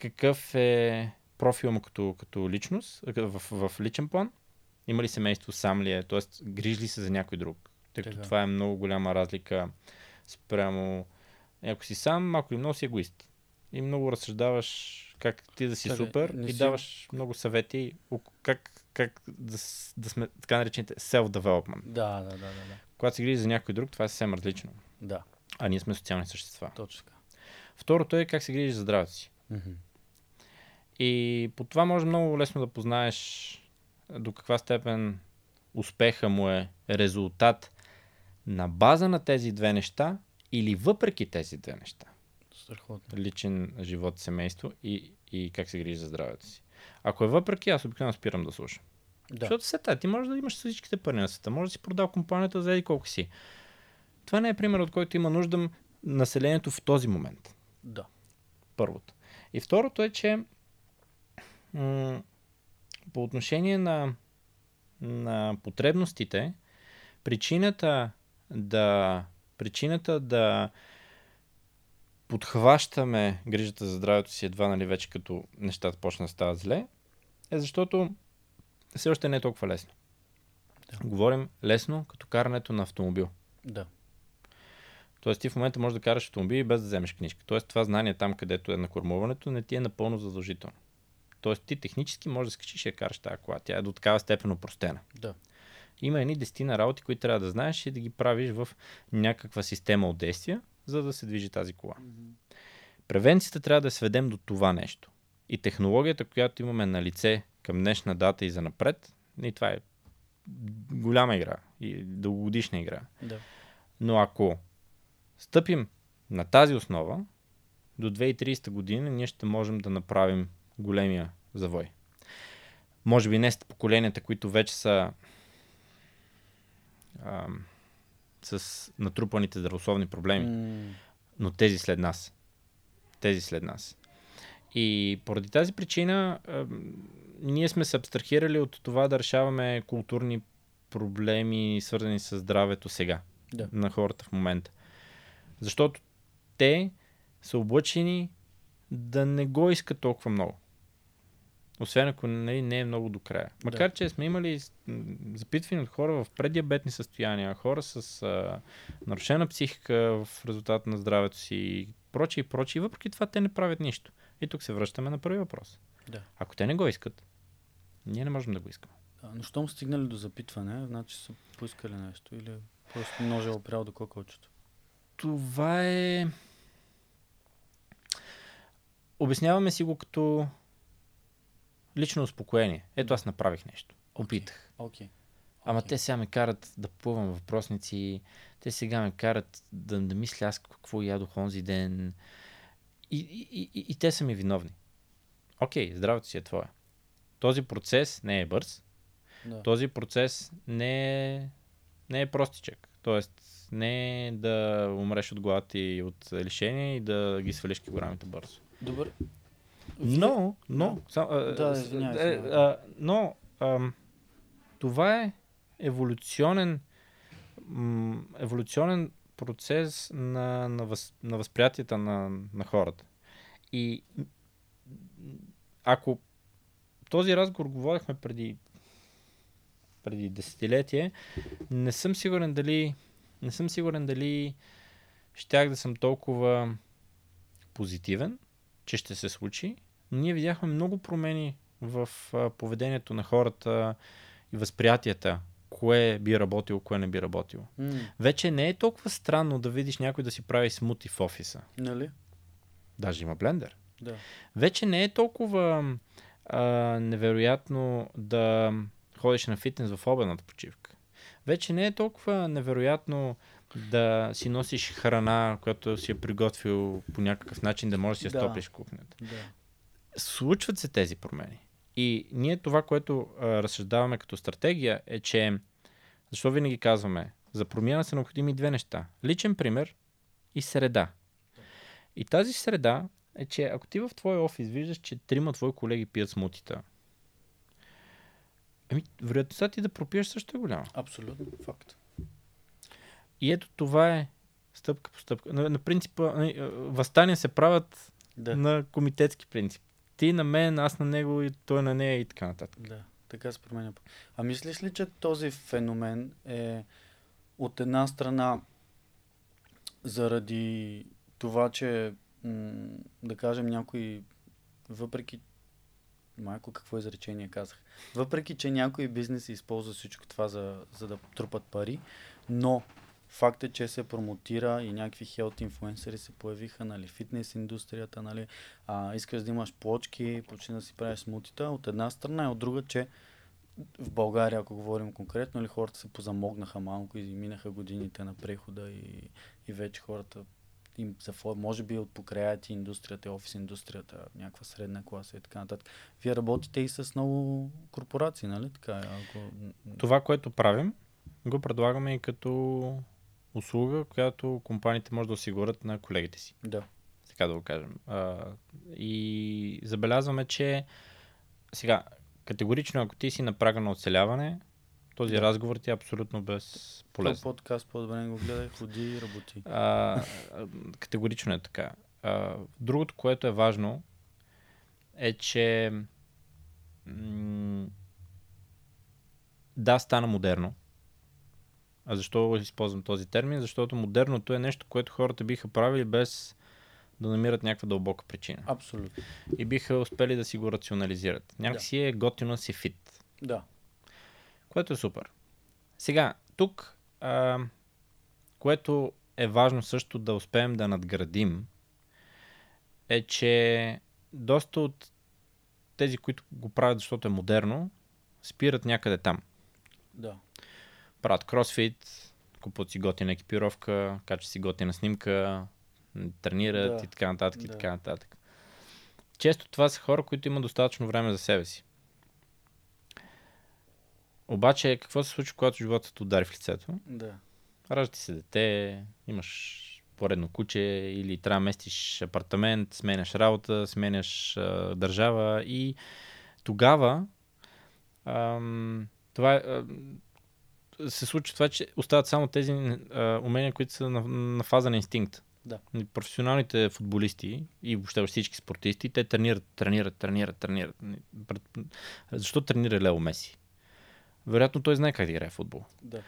какъв е профила му като, като личност, в, в личен план? Има ли семейство, сам ли е, т.е. грижи ли се за някой друг? Тъй като Така. това е много голяма разлика спрямо ако си сам, малко или много си егоист. И много разсъждаваш как ти да си Чакай, супер и си- даваш много съвети как, как да, да сме така наречените self-development. Да, да, да, да, да. Когато се грижи за някой друг, това е съвсем различно. Да, А ние сме социални същества. точно така. Второто е как се грижи за здравето си. Мгм. И по това може много лесно да познаеш до каква степен успеха му е резултат на база на тези две неща или въпреки тези две неща. Страхотно. Личен живот, семейство и, и как се грижи за здравето си. Ако е въпреки, аз обикновено спирам да слушам. Да. Защото се ти можеш да имаш всичките пари на света, може да си продал компанията за еди колко си. Това не е пример, от който има нужда населението в този момент. Да. Първото. И второто е, че м- по отношение на, на потребностите, причината да, причината да подхващаме грижата за здравето си едва нали вече като нещата почнат да стават зле, е защото все още не е толкова лесно. Да. Говорим лесно като карането на автомобил. Да. Тоест ти в момента можеш да караш автомобили без да вземеш книжка. Тоест това знание там, където е на кормуването, не ти е напълно задължително. Тоест ти технически можеш да скачиш и я караш тази кола. Тя е до такава степен опростена. Да. Има едни десетина работи, които трябва да знаеш и да ги правиш в някаква система от действия, за да се движи тази кола. Превенцията трябва да сведем до това нещо. И технологията, която имаме на лице към днешна дата и за напред, и това е голяма игра и дългогодишна игра. Да. Но ако стъпим на тази основа, до 2030 година ние ще можем да направим големия завой. Може би не с поколенията, които вече са ам, с натрупаните здравословни проблеми, М, но тези след нас. Тези след нас. И поради тази причина ам, ние сме се абстрахирали от това да решаваме културни проблеми, свързани с здравето сега Да. на хората в момента. Защото те са облъчени да не го искат толкова много. Освен ако нали, не е много до края. Макар, че сме имали запитвани от хора в преддиабетни състояния, хора с а, нарушена психика в резултат на здравето си и прочие и прочие. И въпреки това те не правят нищо. И тук се връщаме на първи въпрос. Да. Ако те не го искат, ние не можем да го искаме. Да, но щом стигнали до запитване, значи са поискали нещо или просто ножа е опрял до кокълчето. Това е... Обясняваме си го като лично успокоение. Ето аз направих нещо. Опитах. Окей. Ама Окей. те сега ме карат да плувам въпросници, те сега ме карат да, да мисля аз какво ядох онзи ден. И, и, и, и, те са ми виновни. Окей, здравето си е твое. Този процес не е бърз, Да. този процес не е, не е простичък. Тоест, не е да умреш от глад и от лишение и да ги свалиш килограмите бързо. Добре. Но, но, сам, а, Да, извинявай, е, а, но ам, това е еволюционен, м, еволюционен процес на, на, въз, на възприятията на, на хората. И ако този разговор го водихме преди, преди десетилетие, не съм сигурен дали не съм сигурен дали щях да съм толкова позитивен, че ще се случи. Но ние видяхме много промени в поведението на хората и възприятията, кое би работило, кое не би работило. М, Вече не е толкова странно да видиш някой да си прави смути в офиса. нали? Даже има блендер. Да. Вече не е толкова а, невероятно да ходиш на фитнес в обедната почивка. Вече не е толкова невероятно да си носиш храна, която си е приготвил по някакъв начин, да можеш да си я Да. стопиш в кухнята. Да. Случват се тези промени. И ние това, което а, разсъждаваме като стратегия е, че защо винаги казваме, за промяна са необходими две неща. Личен пример и среда. И тази среда е, че ако ти в твой офис виждаш, че трима твои колеги пият смутита, ами, вероятността ти да пропиеш също е голяма. Абсолютно. Факт. И ето това е стъпка по стъпка. На, на принципа, нали, възстания се правят Да. на комитетски принцип. Ти на мен, аз на него и той на нея и така нататък. Да, така се променя. А мислиш ли, че този феномен е от една страна заради това, че да кажем някой, въпреки Майко, какво изречение казах? Въпреки, че някои бизнеси използват всичко това за, за да трупат пари, но факт е, че се промотира и някакви хелт инфуенсъри се появиха, нали, фитнес индустрията, нали, а, искаш да имаш плочки, почни да си правиш смутита, от една страна и от друга, че в България, ако говорим конкретно, нали, хората се позамогнаха малко и минаха годините на прехода и, и вече хората им зафо, може би от покрая ти индустрията, офис индустрията, някаква средна класа и така нататък. Вие работите и с много корпорации, нали? Така, ако... Това, което правим, го предлагаме и като услуга, която компаниите може да осигурят на колегите си. Да. Така да го кажем. А, и забелязваме, че сега, категорично, ако ти си на прага на оцеляване, този Да. разговор ти е абсолютно безполезен. подкаст по-добре го гледай, ходи и работи. А, а, категорично е така. А, другото, което е важно, е, че м- да, стана модерно. А защо използвам този термин? Защото модерното е нещо, което хората биха правили без да намират някаква дълбока причина. Абсолютно. И биха успели да си го рационализират. Някакси е готино да си фит. Да. Което е супер. Сега, тук, а, което е важно също да успеем да надградим, е, че доста от тези, които го правят, защото е модерно, спират някъде там. Да. Правят кросфит, купуват си готина екипировка, качат си готина снимка, тренират Да. и така нататък и Да. така нататък. Често това са хора, които имат достатъчно време за себе си. Обаче, какво се случва, когато животът удари в лицето? Да. Ражда се дете, имаш поредно куче или трябва да местиш апартамент, сменяш работа, сменяш а, държава и тогава ам, това е, ам, се случва това, че остават само тези а, умения, които са на, на фаза на инстинкт. Да. Професионалните футболисти и въобще всички спортисти, те тренират, тренират, тренират, тренират. Защо тренира Лео Меси? Вероятно той знае как да играе футбол. Да.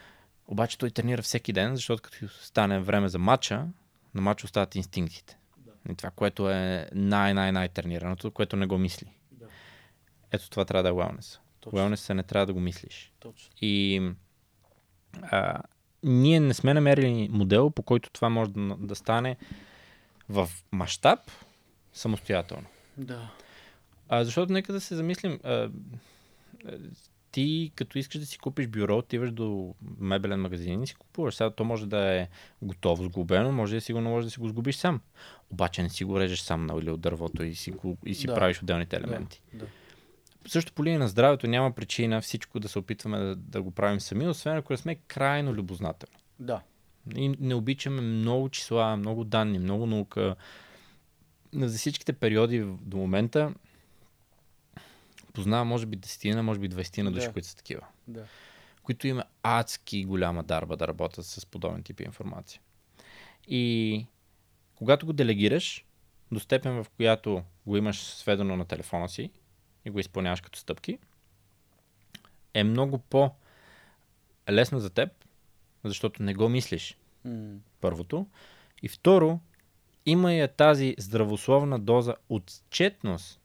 Обаче той тренира всеки ден, защото като стане време за матча, на матч остават инстинктите. Да. Това, което е най-най-най тренираното, което не го мисли. Да. Ето това трябва да е wellness. Точно. Wellness не трябва да го мислиш. Точно. И а, ние не сме намерили модел, по който това може да, да стане в мащаб самостоятелно. Да. А, защото нека да се замислим. А, ти като искаш да си купиш бюро, отиваш до мебелен магазин и си купуваш. Сега то може да е готово, сгубено, може да си го наложи да си го сгубиш сам. Обаче не си го режеш сам нали, от дървото и си, го, и си Да. правиш отделните елементи. Да. Също по линия на здравето няма причина всичко да се опитваме да, да го правим сами, освен ако не сме крайно любознателни. Да. И не обичаме много числа, много данни, много наука. За всичките периоди до момента познавам може би 10, може би 20 на души, Да. които са такива. Да. Които има адски голяма дарба да работят с подобен тип информация. И когато го делегираш до степен, в която го имаш сведено на телефона си и го изпълняваш като стъпки, е много по-лесно за теб, защото не го мислиш М, първото. И второ, има я тази здравословна доза отчетност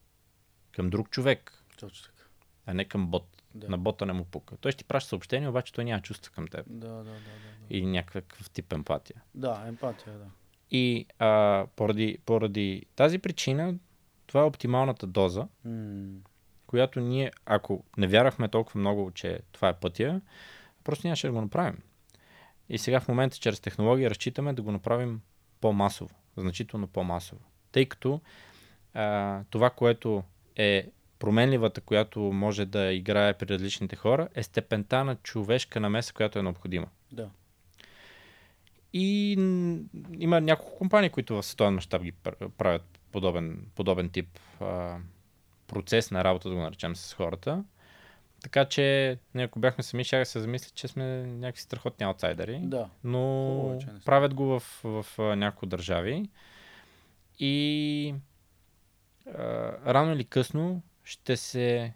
към друг човек, Точно така. а не към бот. Да. На бота не му пука. Той ще ти праща съобщение, обаче той няма чувства към теб. Да, да, да, да. да. И някакъв тип емпатия. Да, емпатия, да. И а, поради, поради тази причина, това е оптималната доза, М, която ние, ако не вярвахме толкова много, че това е пътя, просто нямаше да го направим. И сега в момента чрез технология разчитаме да го направим по-масово, значително по-масово. Тъй като а, това, което е променливата, която може да играе при различните хора, е степента на човешка намеса, която е необходима. да. И има няколко компании, които в световен мащаб ги пр- правят подобен, подобен тип а, процес на работа, да го наречем с хората. Така че, ако бяхме сами, ще се замисля, че сме някакви страхотни аутсайдери. Да. Но Хубаво е, правят го в, в, в няколко държави. И а, рано или късно ще се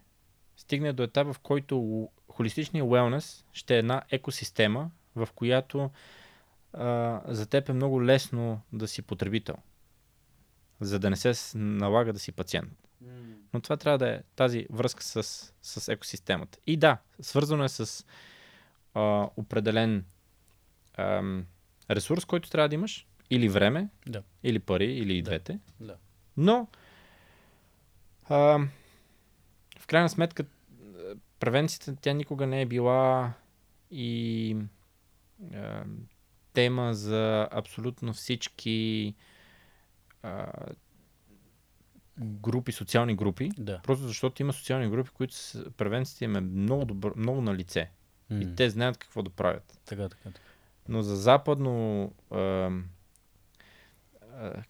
стигне до етап, в който холистичният wellness ще е една екосистема, в която а, за теб е много лесно да си потребител, за да не се налага да си пациент. Но това трябва да е тази връзка с, с екосистемата. И да, свързано е с а, определен ам, ресурс, който трябва да имаш, или време, Да. или пари, или и Да. двете. Да. Но, а, в крайна сметка, а, превенцията тя никога не е била и а, тема за абсолютно всички а, групи, социални групи. Да. Просто защото има социални групи, които с, превенцията им е много, добър, много на лице. М, И те знаят какво да правят. Така, така, така. Но за западно. а,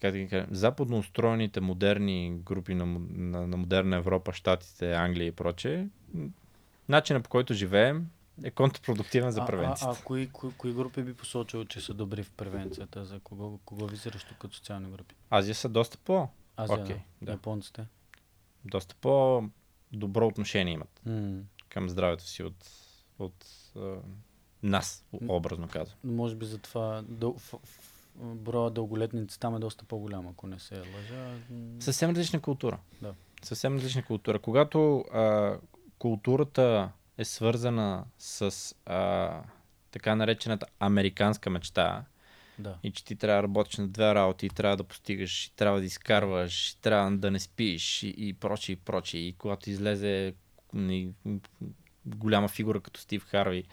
как да ги кажем, западно устроените модерни групи на, на, на модерна Европа, Штатите, Англия и прочее, начинът по който живеем е контрпродуктивен за А- превенцията. А, а, кои, кои, кои групи би посочил, че са добри в превенцията? За кого, кого визираш тук като социални групи? Азия са доста по, Азия, Окей, да. Японците. доста по добро отношение имат М, към здравето си от, от а, нас, образно казвам. Може би затова дъл, в, в, броя дълголетници там е доста по-голям, ако не се лъжа. Съвсем различна култура. Да. Съвсем различна култура. Когато а, културата е свързана с а, така наречената американска мечта Да. и че ти трябва да работиш на две работи, и трябва да постигаш, и трябва да изкарваш, и трябва да не спиш и, и прочие, и прочие. И когато излезе м, голяма фигура като Стив Харви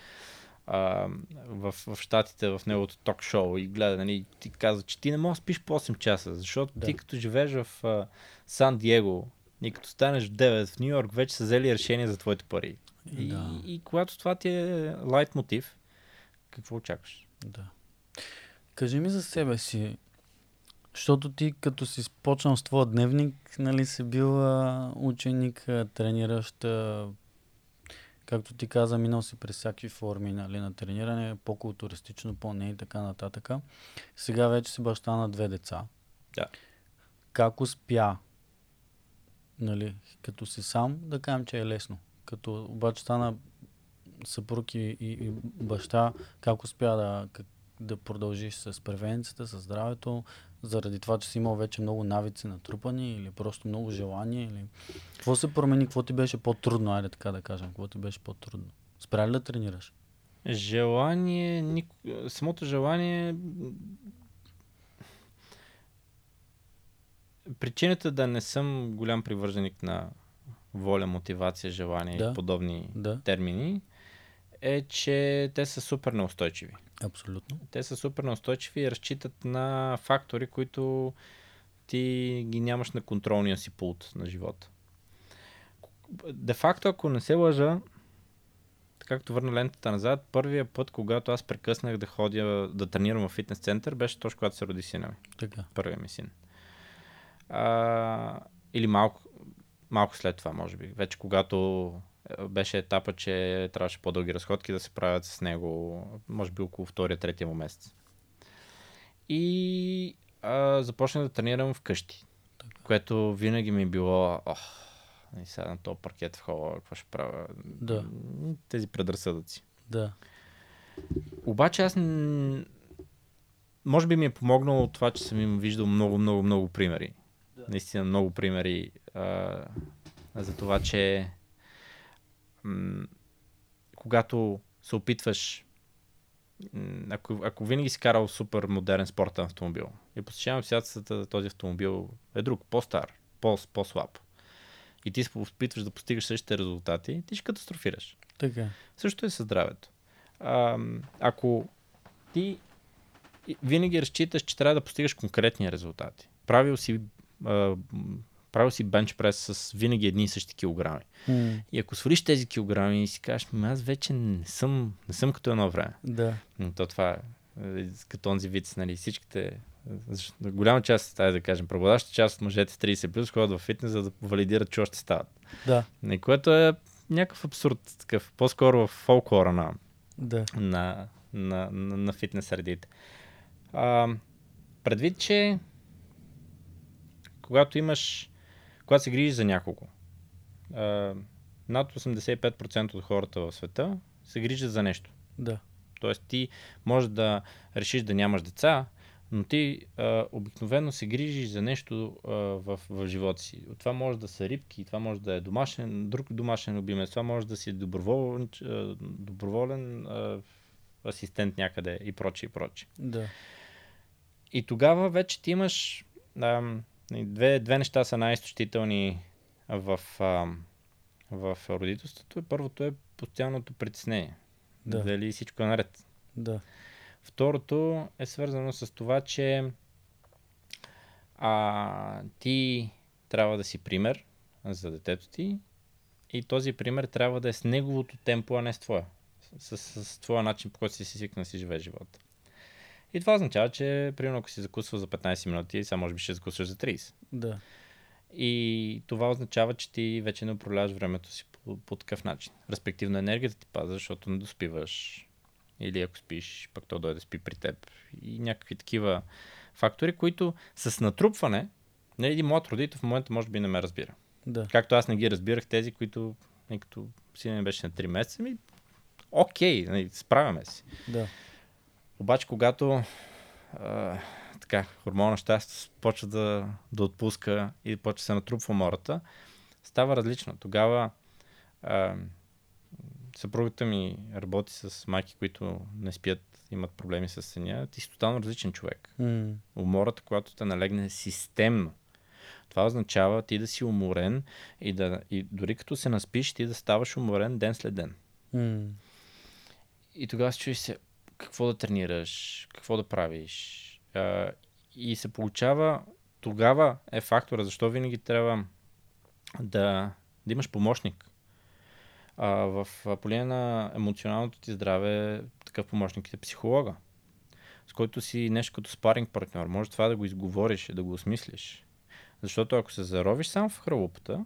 а, в, в Штатите, в неговото ток-шоу и гледа, нали, ти казва, че ти не можеш да спиш по 8 часа, защото Да. ти като живееш в а, Сан Диего и като станеш в 9 в Нью Йорк, вече са взели решение за твоите пари. И, Да. и когато това ти е лайт мотив, какво очакваш? Да. Кажи ми за себе си, защото ти като си почнал с твоя дневник, нали си бил ученик, трениращ, както ти каза, минал си през всякакви форми нали, на трениране, по-културистично, по-не и така нататък. Сега вече си баща на две деца. Да. Как успя, нали, като си сам, да кажем, че е лесно. Като обаче стана съпруг и, и, и баща, как успя да, да продължиш с превенцията, с здравето, заради това, че си имал вече много навици натрупани или просто много желание? Или... Какво се промени? Какво ти беше по-трудно? Айде така да кажем. Какво ти беше по-трудно? Спря ли да тренираш? Желание, нико... самото желание... Причината да не съм голям привърженик на воля, мотивация, желание Да. и подобни Да, термини, е, че те са супер неустойчиви. Абсолютно. Те са супер неустойчиви и разчитат на фактори, които ти ги нямаш на контролния си пулт на живота. Де факто, ако не се лъжа, както върна лентата назад, първия път, когато аз прекъснах да ходя да тренирам в фитнес център, беше точно когато се роди сина ми. Така. Първия ми син. А, или малко, малко след това, може би. Вече когато беше етапа, че трябваше по-дълги разходки да се правят с него, може би около втория, третия му месец. И а, започнах да тренирам вкъщи, което винаги ми е било, ох, и сега на този паркет в хола, какво ще правя? Да. Тези предразсъдъци. Да. Обаче аз може би ми е помогнало от това, че съм им виждал много, много, много примери. Да. Наистина много примери а, за това, че м- когато се опитваш м, ако, ако винаги си карал супер модерен спортен автомобил и посещавам обстоятелствата този автомобил е друг, по-стар, по- по-слаб и ти се опитваш да постигаш същите резултати, ти ще катастрофираш. Така. Също е със здравето. А, ако ти винаги разчиташ, че трябва да постигаш конкретни резултати, правил си, а, правил си бенч прес с винаги едни и същи килограми. М, И ако свалиш тези килограми и си кажеш, «Ами аз вече не съм, не съм като едно време. Да. То това е е, като онзи вид, нали, всичките, е, голяма част, тази да кажем, преобладаща част от мъжете с 30 плюс ходят в фитнес, за да валидират, че още стават. Да. И което е някакъв абсурд, такъв, по-скоро в фолклора на, Да. на, на, на, на фитнес средите. А, предвид, че когато имаш, когато се грижиш за няколко, а, над 85% от хората в света се грижат за нещо. Да. Тоест ти можеш да решиш да нямаш деца, но ти а, обикновено се грижиш за нещо а, в, в живота си. Това може да са рибки, това може да е домашен, друг домашен любимец, това може да си доброволен, а, доброволен а, асистент някъде и прочее, и прочее. Да. И тогава вече ти имаш ам, две, две неща са най-изтощителни в, в родителството. Първото е постоянното притеснение. Да. Дали всичко е наред. Да. Второто е свързано с това, че а, ти трябва да си пример за детето ти и този пример трябва да е с неговото темпо, а не с твоя. С, с, с твоя начин, по който си свикнал си живееш живота. И това означава, че, примерно, ако си закусва за 15 минути, сега може би ще закусваш за 30. Да. И това означава, че ти вече не управляваш времето си по, по такъв начин. Респективно енергията ти паза, защото не доспиваш. Или ако спиш, пък то дойде да спи при теб. И някакви такива фактори, които с натрупване, нали, един млад родител в момента може би не ме разбира. Да. Както аз не ги разбирах тези, които, нали, като сина ми беше на 3 месеца, ми окей, нали, справяме се. Да. Обаче, когато а, така, хормона щастие почва да, да отпуска и почва да се натрупва мората, става различно. Тогава а, съпругата ми работи с майки, които не спят, имат проблеми с съня. Ти си тотално различен човек. М, Умората, когато те налегне системно. Това означава ти да си уморен и, да, и дори като се наспиш, ти да ставаш уморен ден след ден. м, И тогава се чуеш се какво да тренираш, какво да правиш. А, и се получава, тогава е фактора, защо винаги трябва да, да имаш помощник. А, в а, по линия на емоционалното ти здраве, такъв помощник е психолога, с който си нещо като спаринг партньор. Може това да го изговориш, да го осмислиш. Защото ако се заровиш само в хралупата,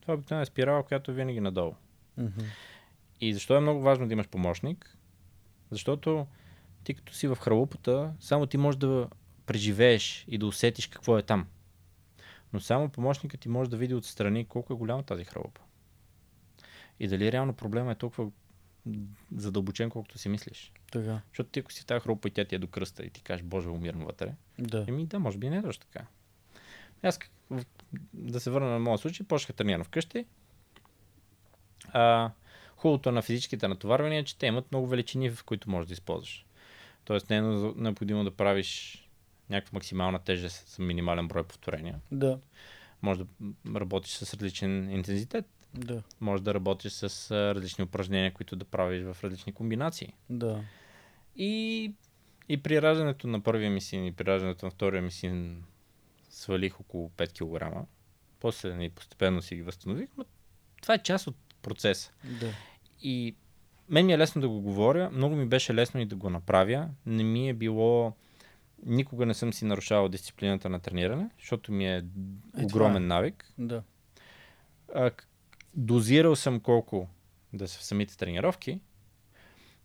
това обикновено е спирала, която винаги надолу. мгм. И защо е много важно да имаш помощник? Защото ти като си в хралупата, само ти можеш да преживееш и да усетиш какво е там. Но само помощникът ти може да види отстрани колко е голяма тази хралупа. И дали реално проблема е толкова задълбочен, колкото си мислиш. Така. Защото ти ако си в тази хралупа и тя ти е до кръста и ти кажеш, Боже, умирам вътре, Да. Еми да, може би не е точно така. Аз да се върна на моя случай, почнах да тренирам вкъщи. А, хубавото на физическите натоварвания е, че те имат много величини, в които можеш да използваш. Тоест не е необходимо да правиш някаква максимална тежест с минимален брой повторения. Да. Може да работиш с различен интензитет. Да. Може да работиш с различни упражнения, които да правиш в различни комбинации. Да. И, и при раждането на първия ми син и при раждането на втория ми син свалих около 5 кг. После нали, постепенно си ги възстанових, но това е част от процеса. Да. И мен ми е лесно да го говоря, много ми беше лесно и да го направя. Не ми е било... Никога не съм си нарушавал дисциплината на трениране, защото ми е, Е, това огромен е. навик. Да. А, дозирал съм колко да са в самите тренировки,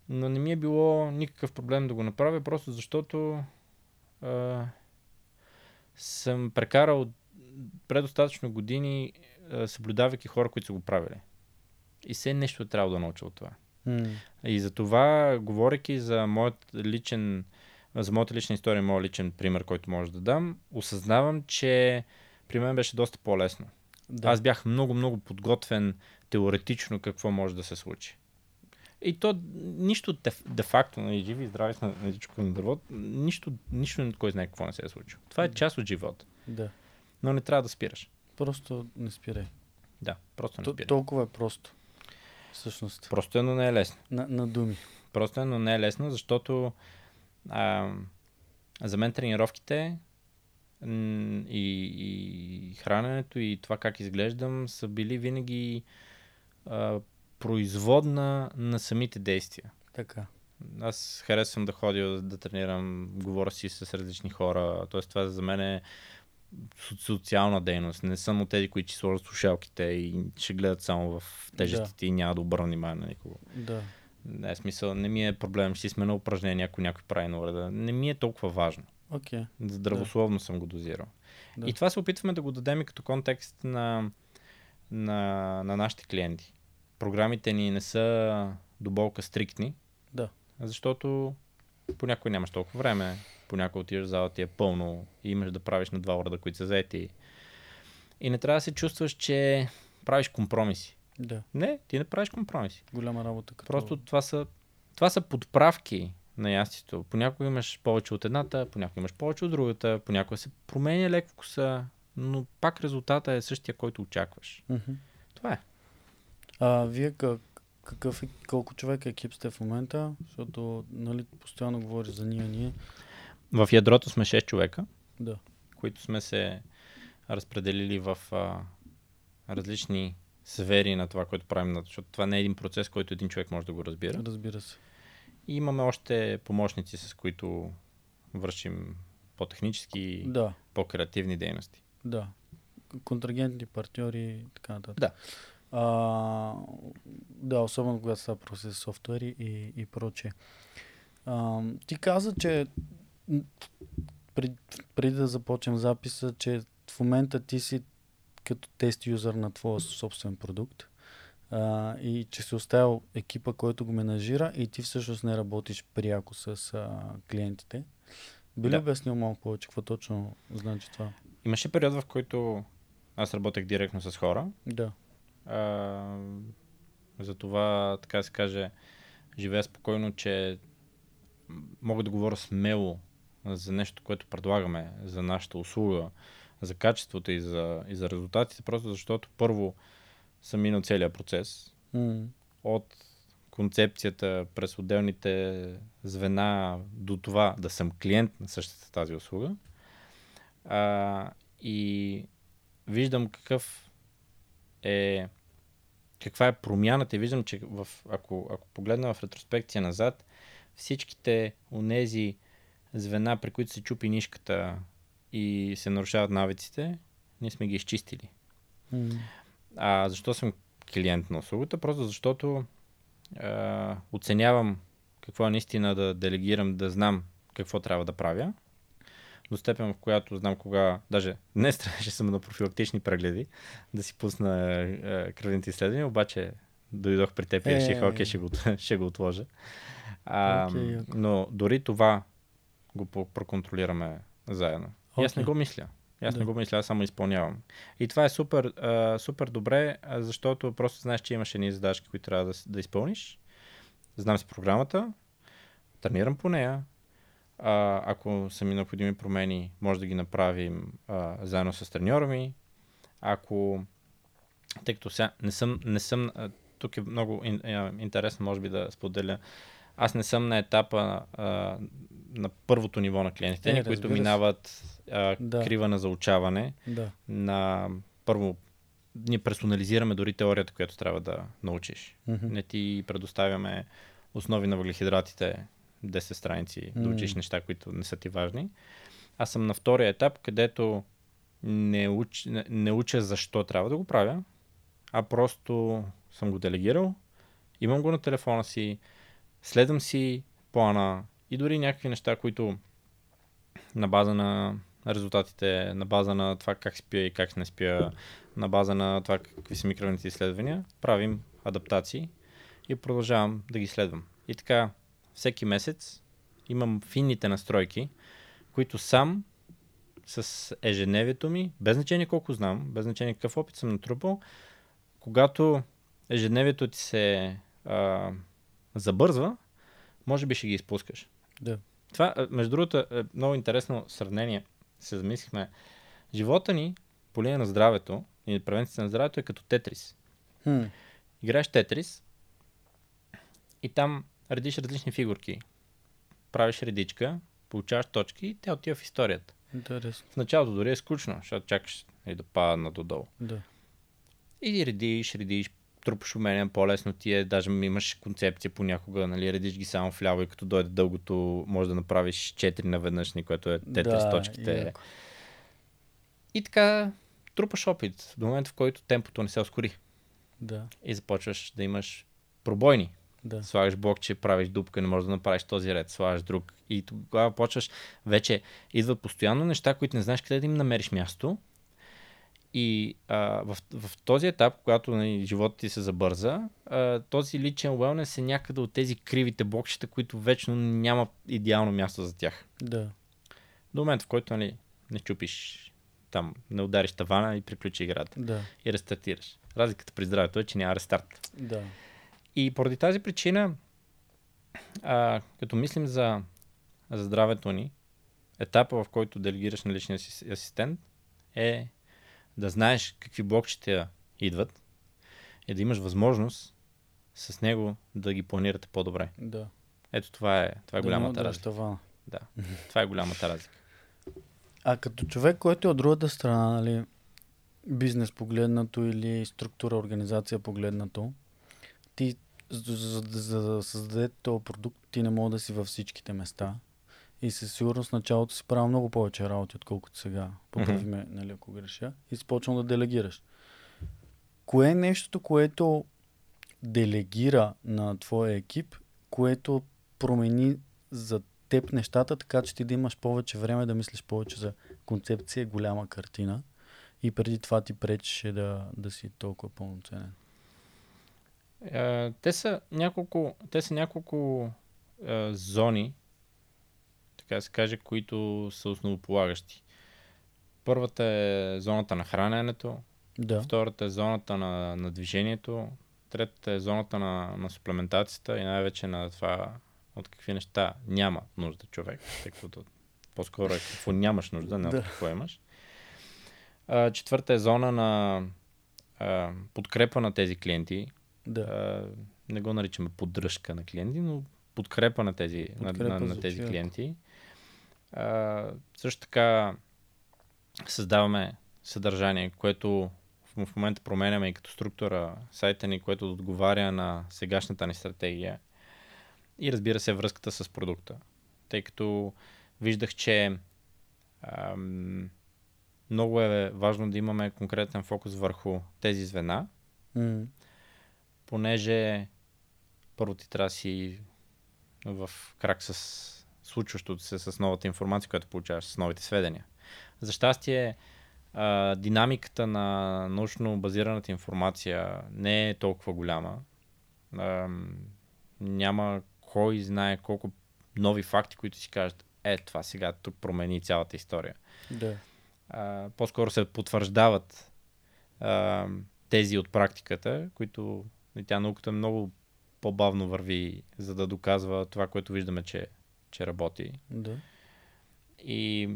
но не ми е било никакъв проблем да го направя, просто защото а, съм прекарал предостатъчно години а, съблюдавайки хора, които са го правили. И все нещо трябвало да науча от това. М. И за това, говоряки за моят личен, за моята лична история, моят личен пример, който може да дам, осъзнавам, че при мен беше доста по-лесно. Да. Аз бях много, много подготвен теоретично какво може да се случи. И то нищо де, де-факто, нали, живи и здрави на всичко на дървото, нищо, нищо кой знае какво не се е случило. Това е част от живота. да. Но не трябва да спираш. Просто не спирай. Да, просто не То, спираш. толкова е просто. Всъщност. Просто е, но не е лесно. На, на думи. Просто е, но не е лесно, защото а, за мен тренировките и, и храненето и това как изглеждам са били винаги а, производна на самите действия. Така. Аз харесвам да ходя да тренирам, говоря си с различни хора, т.е. това за мен е социална дейност. Не съм от тези, които си сложат слушалките и ще гледат само в тежестите и няма да обърна внимание на никого. Да. Не, смисъл, не ми е проблем, ще сме на упражнение, ако някой прави на уреда. Не ми е толкова важно. Окей. Здравословно съм го дозирал. Да. И това се опитваме да го дадем и като контекст на, на, на нашите клиенти. Програмите ни не са до болка стриктни, Да. защото понякога нямаш толкова време, понякога отиваш в залата и е пълно и имаш да правиш на два уреда, които са заети. И не трябва да се чувстваш, че правиш компромиси. Да. Не, ти не правиш компромиси. Голяма работа. Като... Просто това са, това са подправки на ястието. Понякога имаш повече от едната, понякога имаш повече от другата, понякога се променя леко вкуса, но пак резултата е същия, който очакваш. Мгм. Това е. А вие как, какъв е, колко човека екип сте в момента? Защото, нали, постоянно говориш за ние, ние. В ядрото сме 6 човека, Да. които сме се разпределили в а, различни сфери на това, което правим, защото това не е един процес, който един човек може да го разбира. Разбира се. И имаме още помощници, с които вършим по-технически, Да, по-креативни дейности. да. Контрагентни партньори и така нататък. Да. А, да, особено когато става процес софтуери и, и прочее. А, ти каза, че м, пред, преди да започнем записа, че в момента ти си като тест юзър на твоя собствен продукт а, и че си оставил екипа, който го менажира и ти всъщност не работиш пряко с а, клиентите. Би ли Да. обяснил малко повече какво точно значи това? Имаше период, в който аз работех директно с хора. Да. А, затова, така се каже, живея спокойно, че мога да говоря смело за нещо, което предлагаме, за нашата услуга, за качеството и за, и за резултатите, просто защото първо съм минал целият процес М, от концепцията през отделните звена до това да съм клиент на същата тази услуга. А, и виждам какъв е каква е промяната и виждам, че в, ако, ако погледна в ретроспекция назад, всичките онези звена, при които се чупи нишката и се нарушават навиците, ние сме ги изчистили. м, А защо съм клиент на услугата? Просто защото а, оценявам какво е наистина да делегирам, да знам какво трябва да правя. До степен, в която знам кога, даже днес трябваше съм на профилактични прегледи, да си пусна а, кръвните изследвания, обаче дойдох при теб и Е. реших, окей, ще го, ще го отложа. А, Окей, яко. но дори това го проконтролираме заедно. И аз не го мисля. Аз Да. не го мисля, аз само изпълнявам. И това е супер, а, супер добре, защото просто знаеш, че имаш едни задачки, които трябва да, да изпълниш. Знам си програмата, тренирам по нея. А, ако са ми необходими промени, може да ги направим а, заедно с треньора ми. ако, тъй като сега не съм, не съм тук е много интересно, може би да споделя. Аз не съм на етапа а, на първото ниво на клиентите, Е, които минават а, Да. крива на заучаване. Да. На първо, ние персонализираме дори теорията, която трябва да научиш. Мгм. Не ти предоставяме основи на въглехидратите 10 страници, да М. учиш неща, които не са ти важни. Аз съм на втория етап, където не, уч, не, не уча защо трябва да го правя, а просто съм го делегирал, имам го на телефона си, следвам си плана и дори някакви неща, които на база на резултатите, на база на това как спя и как не спя, на база на това какви са микровените изследвания, правим адаптации и продължавам да ги следвам. И така, всеки месец имам финните настройки, които сам с ежедневието ми, без значение колко знам, без значение какъв опит съм натрупал, когато ежедневието ти се а, забързва, може би ще ги изпускаш. Да. Това, а, между другото, е много интересно сравнение. Се замислихме. Живота ни, по линия на здравето и превенцията на здравето е като тетрис. Хм. Играеш тетрис и там редиш различни фигурки. Правиш редичка, получаваш точки и тя отива в историята. Интересно. В началото дори е скучно, защото чакаш и да падна додолу. Да. И редиш, редиш, трупаш умения, по-лесно ти е, даже имаш концепция понякога, нали, редиш ги само вляво и като дойде дългото, може да направиш 4 наведнъж, ни, което е тетрис да, точките. яко. И така трупаш опит до момента, в който темпото не се ускори Да. и започваш да имаш пробойни. Да. Слагаш блокче, правиш дупка, не можеш да направиш този ред, слагаш друг. И тогава почваш, вече идват постоянно неща, които не знаеш къде да им намериш място. И а, в, в този етап, когато нали, живота ти се забърза, а, този личен уелнес е някъде от тези кривите блокчета, които вечно няма идеално място за тях. Да. До момента, в който нали, не чупиш там, не удариш тавана и приключи играта Да. и рестартираш. Разликата при здравето е, че няма рестарт. Да. И поради тази причина, а, като мислим за, за здравето ни, етапа, в който делегираш на личния си асистент, е да знаеш какви блокчета идват и да имаш възможност с него да ги планирате по-добре. Да. Ето това е, това е да голямата разлика. тавана. Да, това е голямата разлика. А като човек, който е от другата страна, нали, бизнес погледнато или структура, организация погледнато, ти, за, за, за да създаде този продукт, ти не мога да си във всичките места. И със сигурност началото си правил много повече работи, отколкото сега. Поправи ме, нали, ако греша. И си почнал да делегираш. Кое е нещото, което делегира на твоя екип, което промени за теб нещата, така че ти да имаш повече време да мислиш повече за концепция, голяма картина и преди това ти пречеше да, да си толкова пълноценен. Е, те са няколко, те са няколко е, зони, така се каже, които са основополагащи. Първата е зоната на храненето, Да. втората е зоната на, на движението, третата е зоната на, на суплементацията и най-вече на това от какви неща няма нужда човек, тъй като по-скоро е какво нямаш нужда, не от Да. какво имаш. А, четвърта е зона на а, подкрепа на тези клиенти, Да. а, не го наричаме поддръжка на клиенти, но подкрепа на тези, на, Подкрепа на, на звучи тези клиенти. А, също така създаваме съдържание, което в, момента променяме и като структура сайта ни, което отговаря на сегашната ни стратегия. И разбира се, връзката с продукта. Тъй като виждах, че ам, много е важно да имаме конкретен фокус върху тези звена, М, понеже първо ти трябва да си в крак с случващото се с новата информация, която получаваш, с новите сведения. За щастие, динамиката на научно базираната информация не е толкова голяма. Няма кой знае колко нови факти, които си кажат, е, това сега тук промени цялата история да. а, по-скоро се потвърждават а, тези от практиката, които и тя науката много по-бавно върви, за да доказва това, което виждаме, че, че работи. Да. И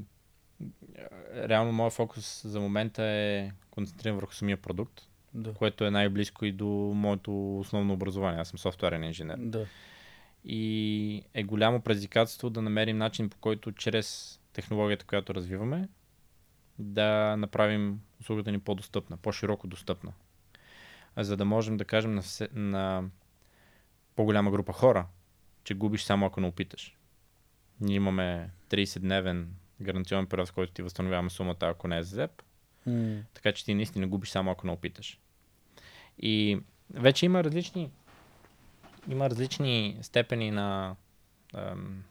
реално моят фокус за момента е концентриран върху самия продукт, Да. което е най-близко и до моето основно образование. Аз съм софтуерен инженер. Да. И е голямо предизвикателство да намерим начин по който чрез технологията, която развиваме, да направим услугата ни по-достъпна, по-широко достъпна. За да можем да кажем на, все, на по-голяма група хора, че губиш само ако не опиташ. Ние имаме 30-дневен гаранционен период, в който ти възстановяваме сумата, ако не е за теб. М, Така че ти наистина губиш само ако не опиташ. И вече има различни има различни степени на ам,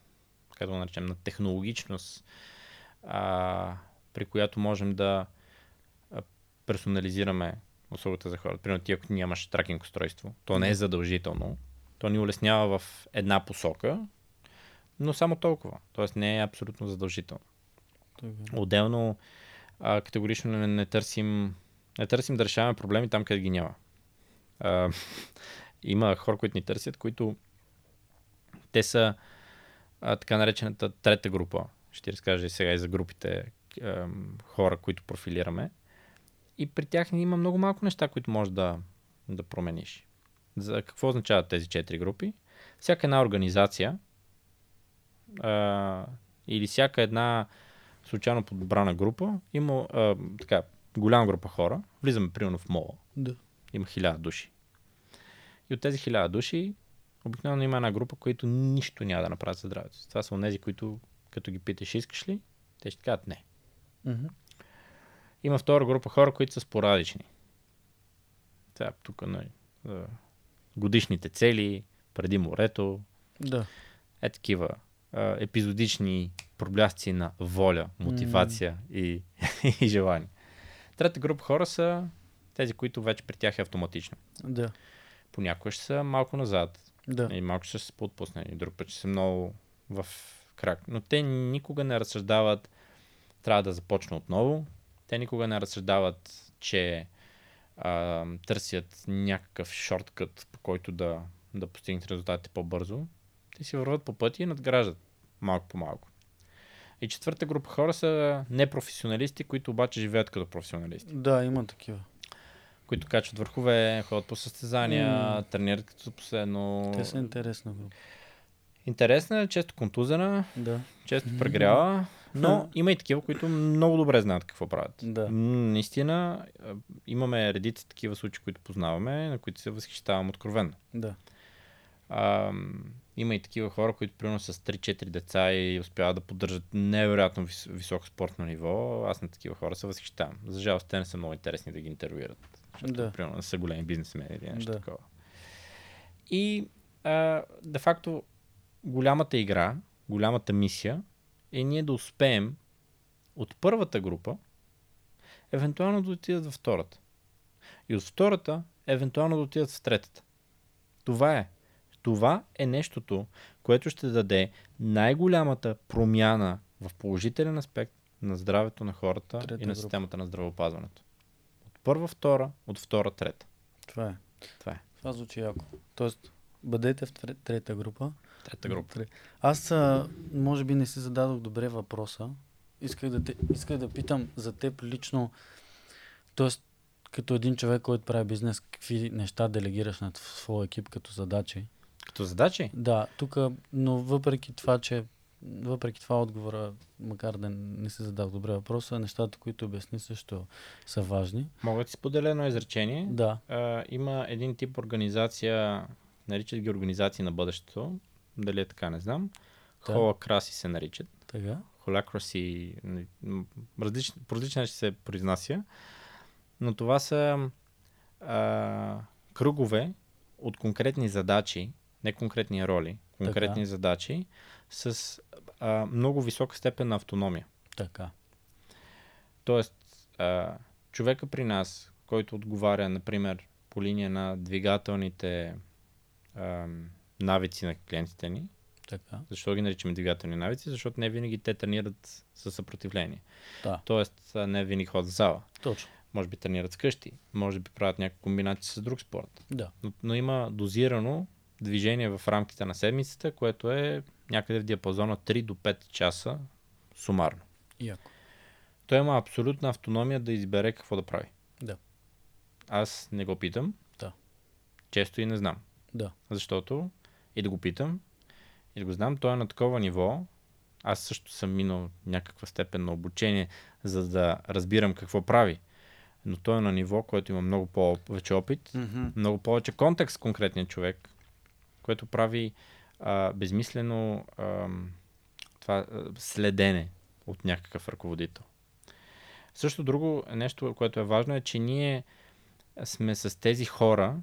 как да го наречем, на технологичност, а, при която можем да персонализираме услугата за хората. Примерно ти, ако нямаш тракинг устройство, то не е задължително. То ни улеснява в една посока, но само толкова. Тоест не е абсолютно задължително. така. Отделно а, категорично не, не, търсим, не търсим да решаваме проблеми там, къде ги няма. А, има хора, които ни търсят, които те са а, така наречената трета група. Ще ти разкажа и сега и за групите а, хора, които профилираме. И при тях има много малко неща, които можеш да, да промениш. За какво означават тези четири групи? Всяка една организация а, или всяка една случайно подбрана група има а, така, голяма група хора. Влизаме примерно в мола. Да. Има хиляда души. И от тези хиляда души обикновено има една група, които нищо няма да направят за здравето. Това са тези, които като ги питаш искаш ли, те ще кажат не. Мгм. Има втора група хора, които са спорадични. Сега тук на годишните цели, преди морето, Да. е такива а, епизодични проблясци на воля, мотивация и, и желание. Трета група хора са тези, които вече при тях е автоматично. Да. Понякога ще са малко назад Да. и малко ще се подпуснени, друг път ще са много в крак. Но те никога не разсъждават трябва да започна отново. Те никога не разсъждават, че а, търсят някакъв шорткът, по който да, да постигнат резултатите по-бързо. Те си върват по пъти и надграждат малко по малко. И четвърта група хора са непрофесионалисти, които обаче живеят като професионалисти. Да, има такива. Които качват върхове, ходят по състезания, М. тренират като последно. Те са интересна група. Интересна, е, често контузена, Да. често прегрява, но има и такива, които много добре знаят какво правят. Да. Наистина, имаме редици такива случаи, които познаваме, на които се възхищавам откровенно. Да. А, има и такива хора, които примерно с 3-4 деца и успяват да поддържат невероятно вис- високо спортно ниво. Аз на такива хора се възхищавам. За жалост, те не са много интересни да ги интервюират. Защото, Да. примерно, не са големи бизнесмени или нещо Да. такова. И, а, де факто, голямата игра, голямата мисия е ние да успеем от първата група, евентуално да отидат във втората. И от втората, евентуално да отидат в третата. Това е. Това е нещото, което ще даде най-голямата промяна в положителен аспект на здравето на хората Трета и на група. системата на здравеопазването. От първа, втора, от втора, трета. Това е. Това е. Това звучи яко. Тоест, бъдете в тре- трета група. Трета група. Аз, а, може би, не си зададох добре въпроса. Исках да, те, исках да питам за теб лично. Тоест, като един човек, който прави бизнес, какви неща делегираш на своя екип като задачи? Като задачи? Да, тук, но въпреки това, че въпреки това отговора, макар да не си задах добре въпроса, нещата, които обясни също са важни. Мога да ти споделя едно изречение. Да, А, има един тип организация, наричат ги организации на бъдещето. Дали е така, не знам. Да. Холакраси се наричат. така. Холакраси, различ, по различен начин се произнася. Но това са а, кръгове от конкретни задачи, не конкретни роли, конкретни Така. задачи с а, много висока степен на автономия. Така. Тоест, а, човека при нас, който отговаря, например, по линия на двигателните а, навици на клиентите ни, Така. защо ги наричаме двигателни навици? Защото не винаги те тренират със съпротивление. Да, Тоест, не винаги ходят в зала. точно. Може би тренират вкъщи, може би правят някаква комбинация с друг спорт. Да. Но, но има дозирано движение в рамките на седмицата, което е някъде в диапазона 3 до 5 часа сумарно. Яко. той има абсолютна автономия да избере какво да прави. Да. Аз не го питам. Да. Често и не знам. Да. Защото и да го питам, и да го знам, той е на такова ниво. Аз също съм минал някаква степен на обучение, за да разбирам какво прави. Но той е на ниво, което има много повече опит, Mm-hmm. много повече контекст с конкретния човек, което прави а, безмислено а, това следене от някакъв ръководител. Също друго нещо, което е важно е, че ние сме с тези хора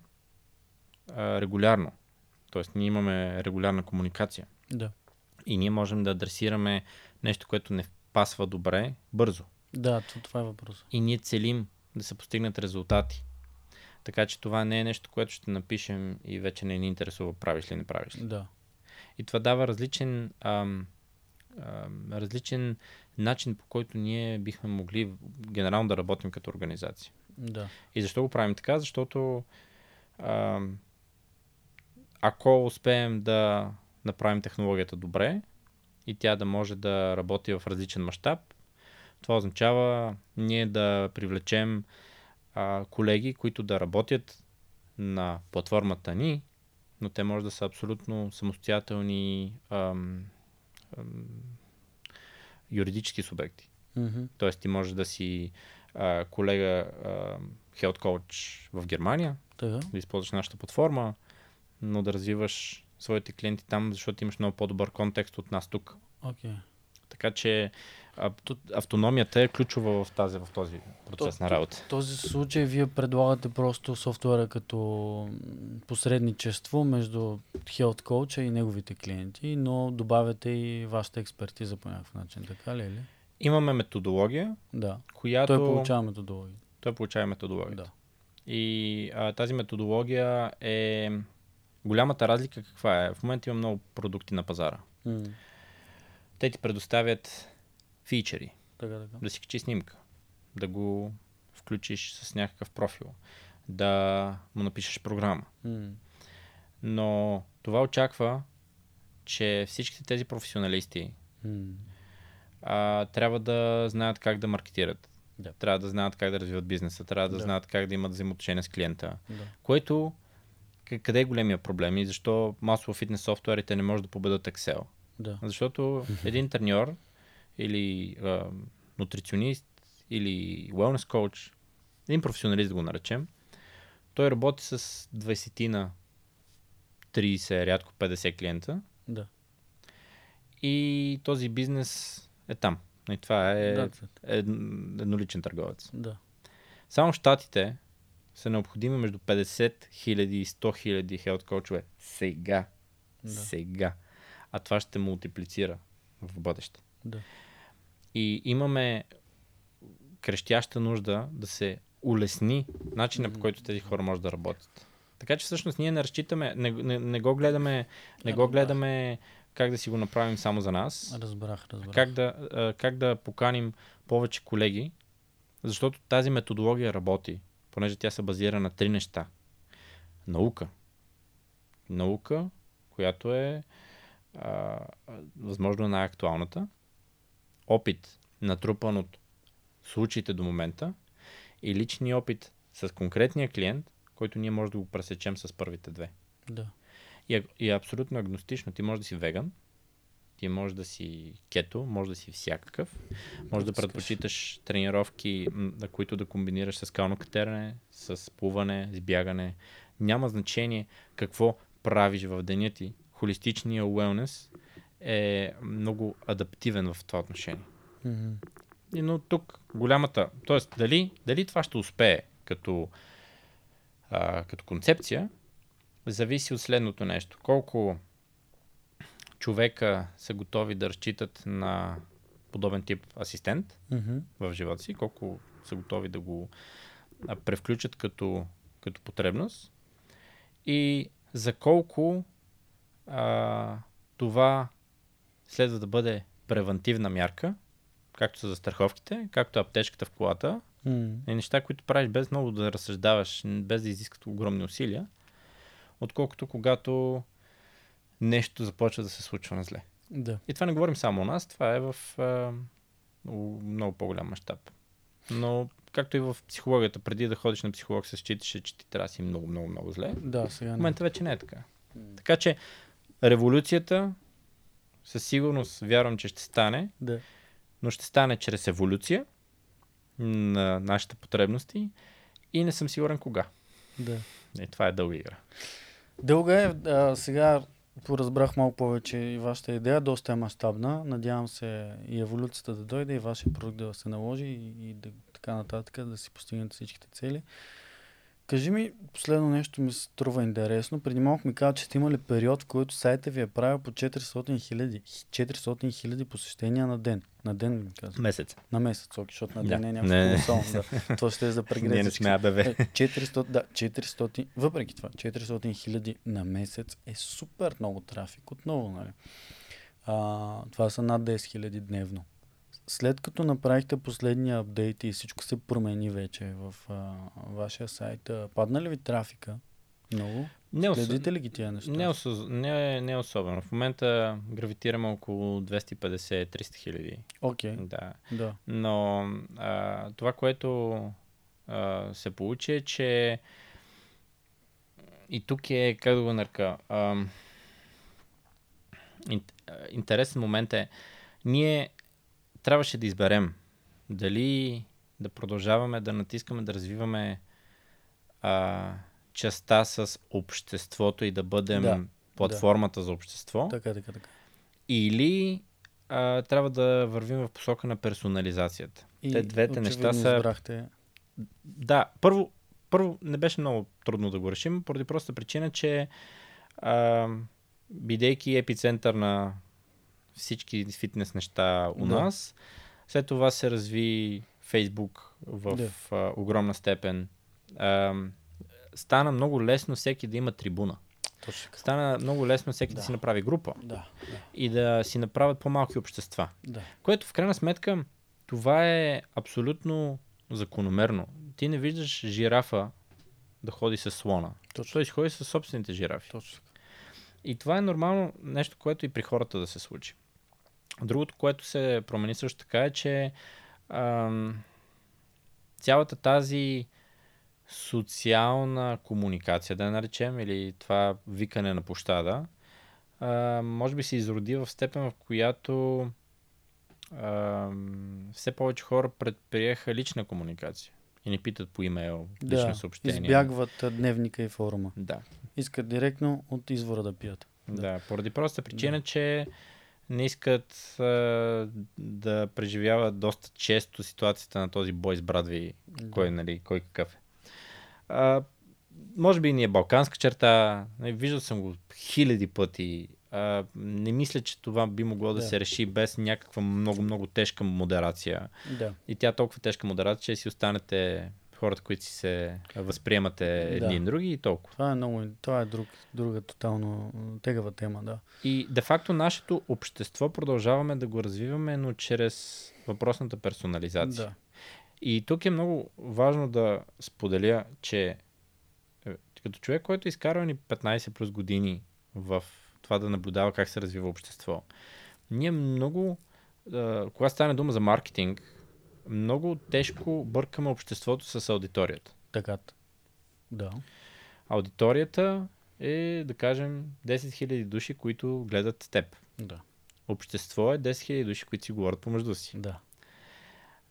а, регулярно. Тоест, ние имаме регулярна комуникация. Да. И ние можем да адресираме нещо, което не пасва добре, бързо. Да, то- това е въпрос. И ние целим да се постигнат резултати. Така че това не е нещо, което ще напишем и вече не ни интересува правиш ли, не правиш ли. Да. И това дава различен, ам, ам, различен начин, по който ние бихме могли генерално да работим като организация. Да. И защо го правим така? Защото ам, ако успеем да направим технологията добре и тя да може да работи в различен мащаб, това означава ние да привлечем а, колеги, които да работят на платформата ни, но те може да са абсолютно самостоятелни ам, ам, юридически субекти. Mm-hmm. Тоест ти можеш да си а, колега health coach в Германия, Така. да използваш нашата платформа, но да развиваш своите клиенти там, защото имаш много по-добър контекст от нас тук. Окей. Така че автономията е ключова в, тази, в този процес То- на работа. В този случай вие предлагате просто софтуера като посредничество между Health Coach и неговите клиенти, но добавяте и вашата експертиза по някакъв начин, така ли? е ли? Имаме методология, Да. която... Той получава методология. Той получава методология. Да. И а, тази методология е... Голямата разлика каква е? В момента има много продукти на пазара. М, Те ти предоставят фичери, Така, така. да си качи снимка, да го включиш с някакъв профил, да му напишеш програма. М, Но това очаква, че всичките тези професионалисти м, а, трябва да знаят как да маркетират. Да. Трябва да знаят как да развиват бизнеса, трябва да, Да. знаят как да имат взаимоотношения с клиента. Да. Което, къде е големия проблем и защо масово фитнес софтуерите не може да победат Excel? Да. Защото един треньор или а, нутриционист или wellness коуч, един професионалист да го наречем, той работи с 20 на 30, рядко 50 клиента Да. и този бизнес е там. И това е Да, ед- едноличен търговец. да. Само в Штатите са необходими между 50 хиляди и 100 хиляди хелт коучове. Сега. Да. Сега. А това ще мултиплицира в бъдеще. Да. И имаме крещяща нужда да се улесни начина по който тези хора може да работят. Така че всъщност ние не разчитаме, не, не, не го гледаме, не го гледаме как да си го направим само за нас, Разбрах, разбрах. как да, как да поканим повече колеги, защото тази методология работи, понеже тя се базира на три неща. Наука. Наука, която е а, възможно най-актуалната. Опит, натрупан от случаите до момента. И лични опит с конкретния клиент, който ние може да го пресечем с първите две. Да. И и е абсолютно агностично. Ти можеш да си веган, ти можеш да си кето, може да си всякакъв, може да искаш. предпочиташ тренировки, на които да комбинираш с скално катерене, с плуване, с бягане. Няма значение какво правиш в деня ти. Холистичният уелнес е много адаптивен в това отношение. И, но тук голямата, т.е. Дали, дали това ще успее като, а, като концепция, зависи от следното нещо. Колко човека са готови да разчитат на подобен тип асистент Мгм. в живота си, колко са готови да го превключат като, като потребност и за колко а, това следва да бъде превентивна мярка, както са застраховките, както аптечката в колата, М, и неща, които правиш без много да разсъждаваш, без да изискат огромни усилия, отколкото когато нещо започва да се случва на зле. Да. И това не говорим само у нас, това е в а, много, по-голям мащаб. Но, както и в психологията, преди да ходиш на психолог, се считаше, че ти трябва да си много, много, много зле. Да, сега В не. момента вече не е така. Така че, революцията, със сигурност вярвам, че ще стане, Да. но ще стане чрез еволюция на нашите потребности и не съм сигурен кога. да. И това е дълга игра. Дълга е, а, сега поразбрах малко повече и вашата идея, доста е мащабна. Надявам се и еволюцията да дойде, и вашия продукт да се наложи и, и да, така нататък, да си постигнете всичките цели. Кажи ми, последно нещо ми се струва интересно. Преди малко ми каза, че сте имали период, в който сайта ви е правил по 400 хиляди 400 хиляди посещения на ден. На ден ми каза. Месец. На месец, оки, защото на Да. ден е някакво Не. колосално. Да. Това ще е за Ние не сме АБВ. Е, 400, да, 400, въпреки това, 400 хиляди на месец е супер много трафик. Отново, нали? А, това са над 10 хиляди дневно. След като направихте последния апдейт и всичко се промени вече в а, вашия сайт, а, падна ли ви трафика? Много? Не, ос... Следите ли ги тия неща? не, осъз... не, не особено. В момента гравитираме около 250-300 хиляди. Окей, Да. да. Но а, това, което а, се получи е, че и тук е, как да го нарека, а, ин, а, интересен момент е, ние трябваше да изберем дали да продължаваме да натискаме, да развиваме а, частта с обществото и да бъдем Да, платформата за общество. Така, така, така. Или а, трябва да вървим в посока на персонализацията. И Те двете неща са- Избрахте... Да, първо, първо не беше много трудно да го решим, поради проста причина, че а, бидейки епицентър на всички фитнес неща у Да. нас, след това се разви Фейсбук в Да. а, огромна степен. А, стана много лесно всеки да има трибуна. Точно. Стана много лесно всеки да, Да. си направи група Да, да, и да си направят по-малки общества. да. Което в крайна сметка това е абсолютно закономерно. Ти не виждаш жирафа да ходи с слона. Точно. Той си ходи с собствените жирафи. Точно. И това е нормално нещо, което и при хората да се случи. Другото, което се промени също така е, че ам, цялата тази социална комуникация, да я наречем, или това викане на площада, а, може би се изроди в степен, в която ам, все повече хора предприеха лична комуникация и не питат по имейл, лично Да, съобщение. избягват а, дневника и форума. Да, Искат директно от извора да пият. Да, Да. да поради проста причина, да. че не искат а, да преживяват доста често ситуацията на този бой с брат ви, кой, нали, кой какъв е. А, може би и ни е балканска черта, нали, виждал съм го хиляди пъти. А, не мисля, че това би могло да, Да. се реши без някаква много, много тежка модерация. Да. И тя е толкова тежка модерация, че си останете хората, които си се възприемате едни Да. други и толкова. Това е много. Това е друг, друга тотално тегава тема, да. И де-факто нашето общество продължаваме да го развиваме, но чрез въпросната персонализация. Да. И тук е много важно да споделя, че е, като човек, който е изкарва ни 15 плюс години в това да наблюдава как се развива общество, ние много, е, когато стане дума за маркетинг, много тежко бъркаме обществото с аудиторията. Така. Да. Аудиторията е, да кажем, 10 000 души, които гледат теб. Да. Общество е 10 000 души, които си говорят помежду си. Да.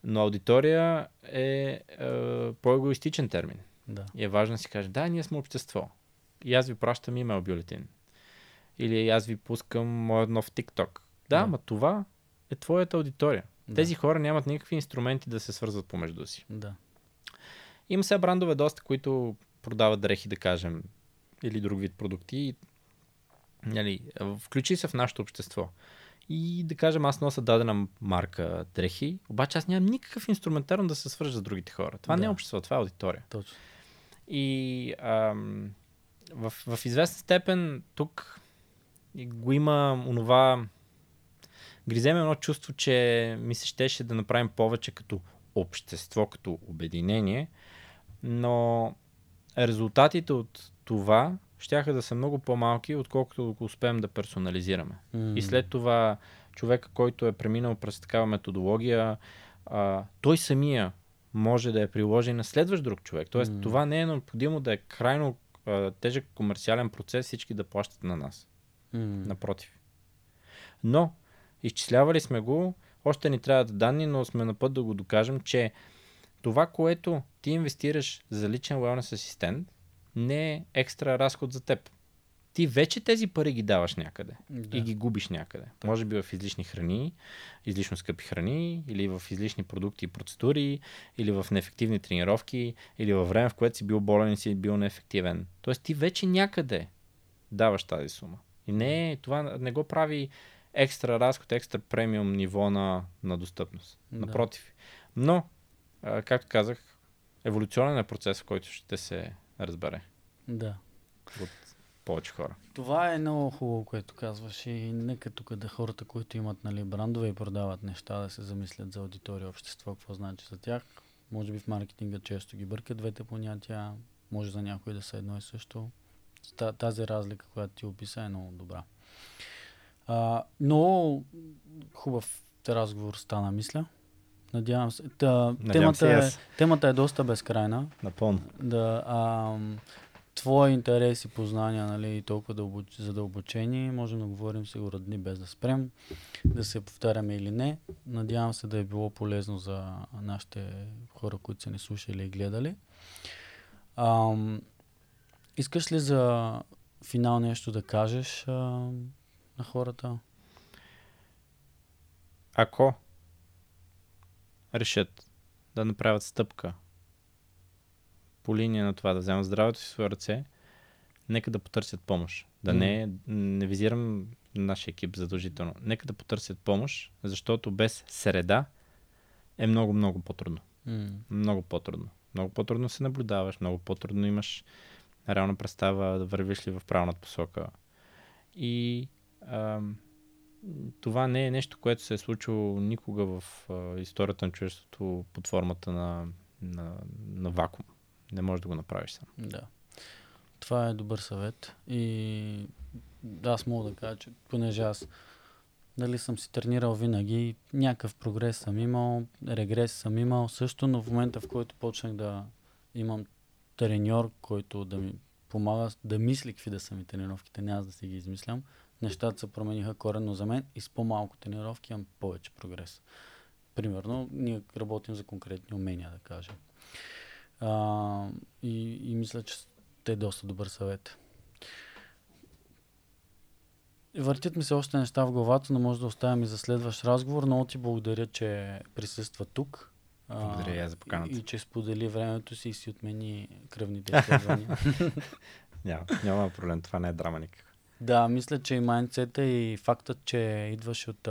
Но аудитория е, е по-егоистичен термин. Да. И е важно да си каже, да, ние сме общество. И аз ви пращам имейл бюлетин. Или аз ви пускам моят нов TikTok. Да, Да. ама това е твоята аудитория. Да. Тези хора нямат никакви инструменти да се свързват помежду си. Да. Има сега брандове доста, които продават дрехи, да кажем, или друг вид продукти. Нали, включи се в нашето общество. И да кажем, аз нося дадена марка дрехи, обаче аз нямам никакъв инструментарно да се свържа с другите хора. Това Да. не е общество, това е аудитория. Точно. И ам, в, в известна степен тук го има онова... Гриземе едно чувство, че ми се щеше да направим повече като общество, като обединение, но резултатите от това щяха да са много по-малки, отколкото го успеем да персонализираме. М. И след това човека, който е преминал през такава методология, а, той самия може да я приложи на следващ друг човек. Тоест, mm. това не е необходимо да е крайно а, тежък комерциален процес, всички да плащат на нас. М. Напротив. Но, изчислявали сме го, още ни трябват данни, но сме на път да го докажем, че това, което ти инвестираш за личен wellness асистент, не е екстра разход за теб. Ти вече тези пари ги даваш някъде Да. и ги губиш някъде. Може би в излишни храни, излишно скъпи храни, или в излишни продукти и процедури, или в неефективни тренировки, или във време, в което си бил болен и си бил неефективен. Тоест ти вече някъде даваш тази сума. И не, е- това не го прави екстра разход, екстра премиум ниво на, на достъпност. Да. Напротив. Но, а, както казах, еволюционен е процес, в който ще се разбере Да. от повече хора. Това е много хубаво, което казваш и нека тук да хората, които имат нали, брандове и продават неща, да се замислят за аудитория, общество, какво значи за тях. Може би в маркетинга често ги бъркат двете понятия, може за някой да са едно и също. Та- Тази разлика, която ти описа е много добра. А, много хубав разговор стана, мисля. Надявам се. Та, Надявам темата, се е, темата е доста безкрайна Напълно. да ам, твои интерес и познания, нали, и толкова дълбоч, задълбочени, можем да говорим сигурно дни без да спрем, да се повтаряме или не. Надявам се да е било полезно за нашите хора, които са ни слушали и гледали. Ам, искаш ли за финал нещо да кажеш ам, на хората? Ако решат да направят стъпка по линия на това да вземат здравето си в свои ръце, нека да потърсят помощ. Да не, не визирам нашия екип задължително. Нека да потърсят помощ, защото без среда е много, много по-трудно. М, Много по-трудно. Много по-трудно се наблюдаваш, много по-трудно имаш реална представа да вървиш ли в правилната посока. И това не е нещо, което се е случило никога в а, историята на човечеството под формата на, на, на вакуум. Не можеш да го направиш сам. Да. Това е добър съвет. И аз мога да кажа, че понеже аз дали съм си тренирал винаги, някакъв прогрес съм имал, регрес съм имал също, но в момента в който почнах да имам треньор, който да ми помага да мисли какви да са ми тренировките, не аз да си ги измислям, нещата се промениха коренно за мен и с по-малко тренировки имам повече прогрес. Примерно, ние работим за конкретни умения, да кажем. А, и, и мисля, че те е доста добър съвет. Въртят ми се още неща в главата, но може да оставим и за следващ разговор. Много ти благодаря, че присъства тук. Благодаря аз за поканата. И, и че сподели времето си и си отмени кръвните изследвания. Няма, няма проблем, това не е драма никаква. Да, мисля, че и майндсета и фактът, че идваш от...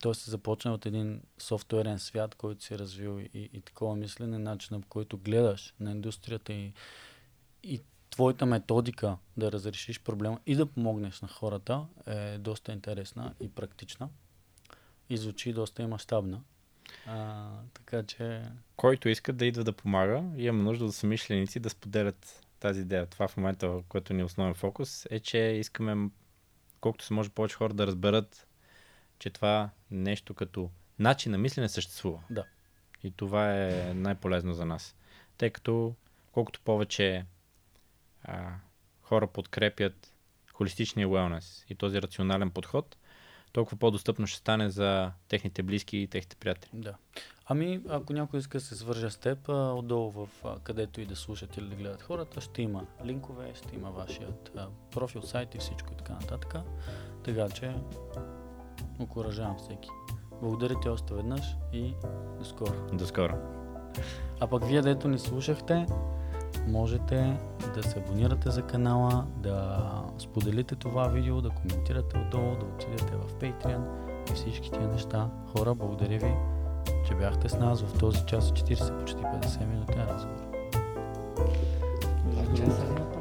Той се започна от един софтуерен свят, който си развил и, и такова мислене, начина по който гледаш на индустрията и, и твоята методика да разрешиш проблема и да помогнеш на хората е доста интересна и практична. И звучи доста и мащабна. А, така че... Който иска да идва да помага, имаме нужда да са мишленици да споделят тази идея. Това в момента, в който ни е основен фокус, е, че искаме колкото се може повече хора да разберат, че това нещо като начин на мислене съществува. Да. И това е най-полезно за нас. Тъй като колкото повече а, хора подкрепят холистичния wellness и този рационален подход, толкова по-достъпно ще стане за техните близки и техните приятели. Да. Ами, ако някой иска да се свържа с теб, а, отдолу в а, където и да слушат или да гледат хората, ще има линкове, ще има вашият а, профил, сайт и всичко и така нататък. Така че, окоръжавам всеки. Благодаря ти още веднъж и до скоро. До скоро! А пък вие, дето ни слушахте, можете да се абонирате за канала, да споделите това видео, да коментирате отдолу, да отидете в Patreon и всички тия неща. Хора, благодаря ви, че бяхте с нас в този час и 40, почти 50 минути разговор. Два.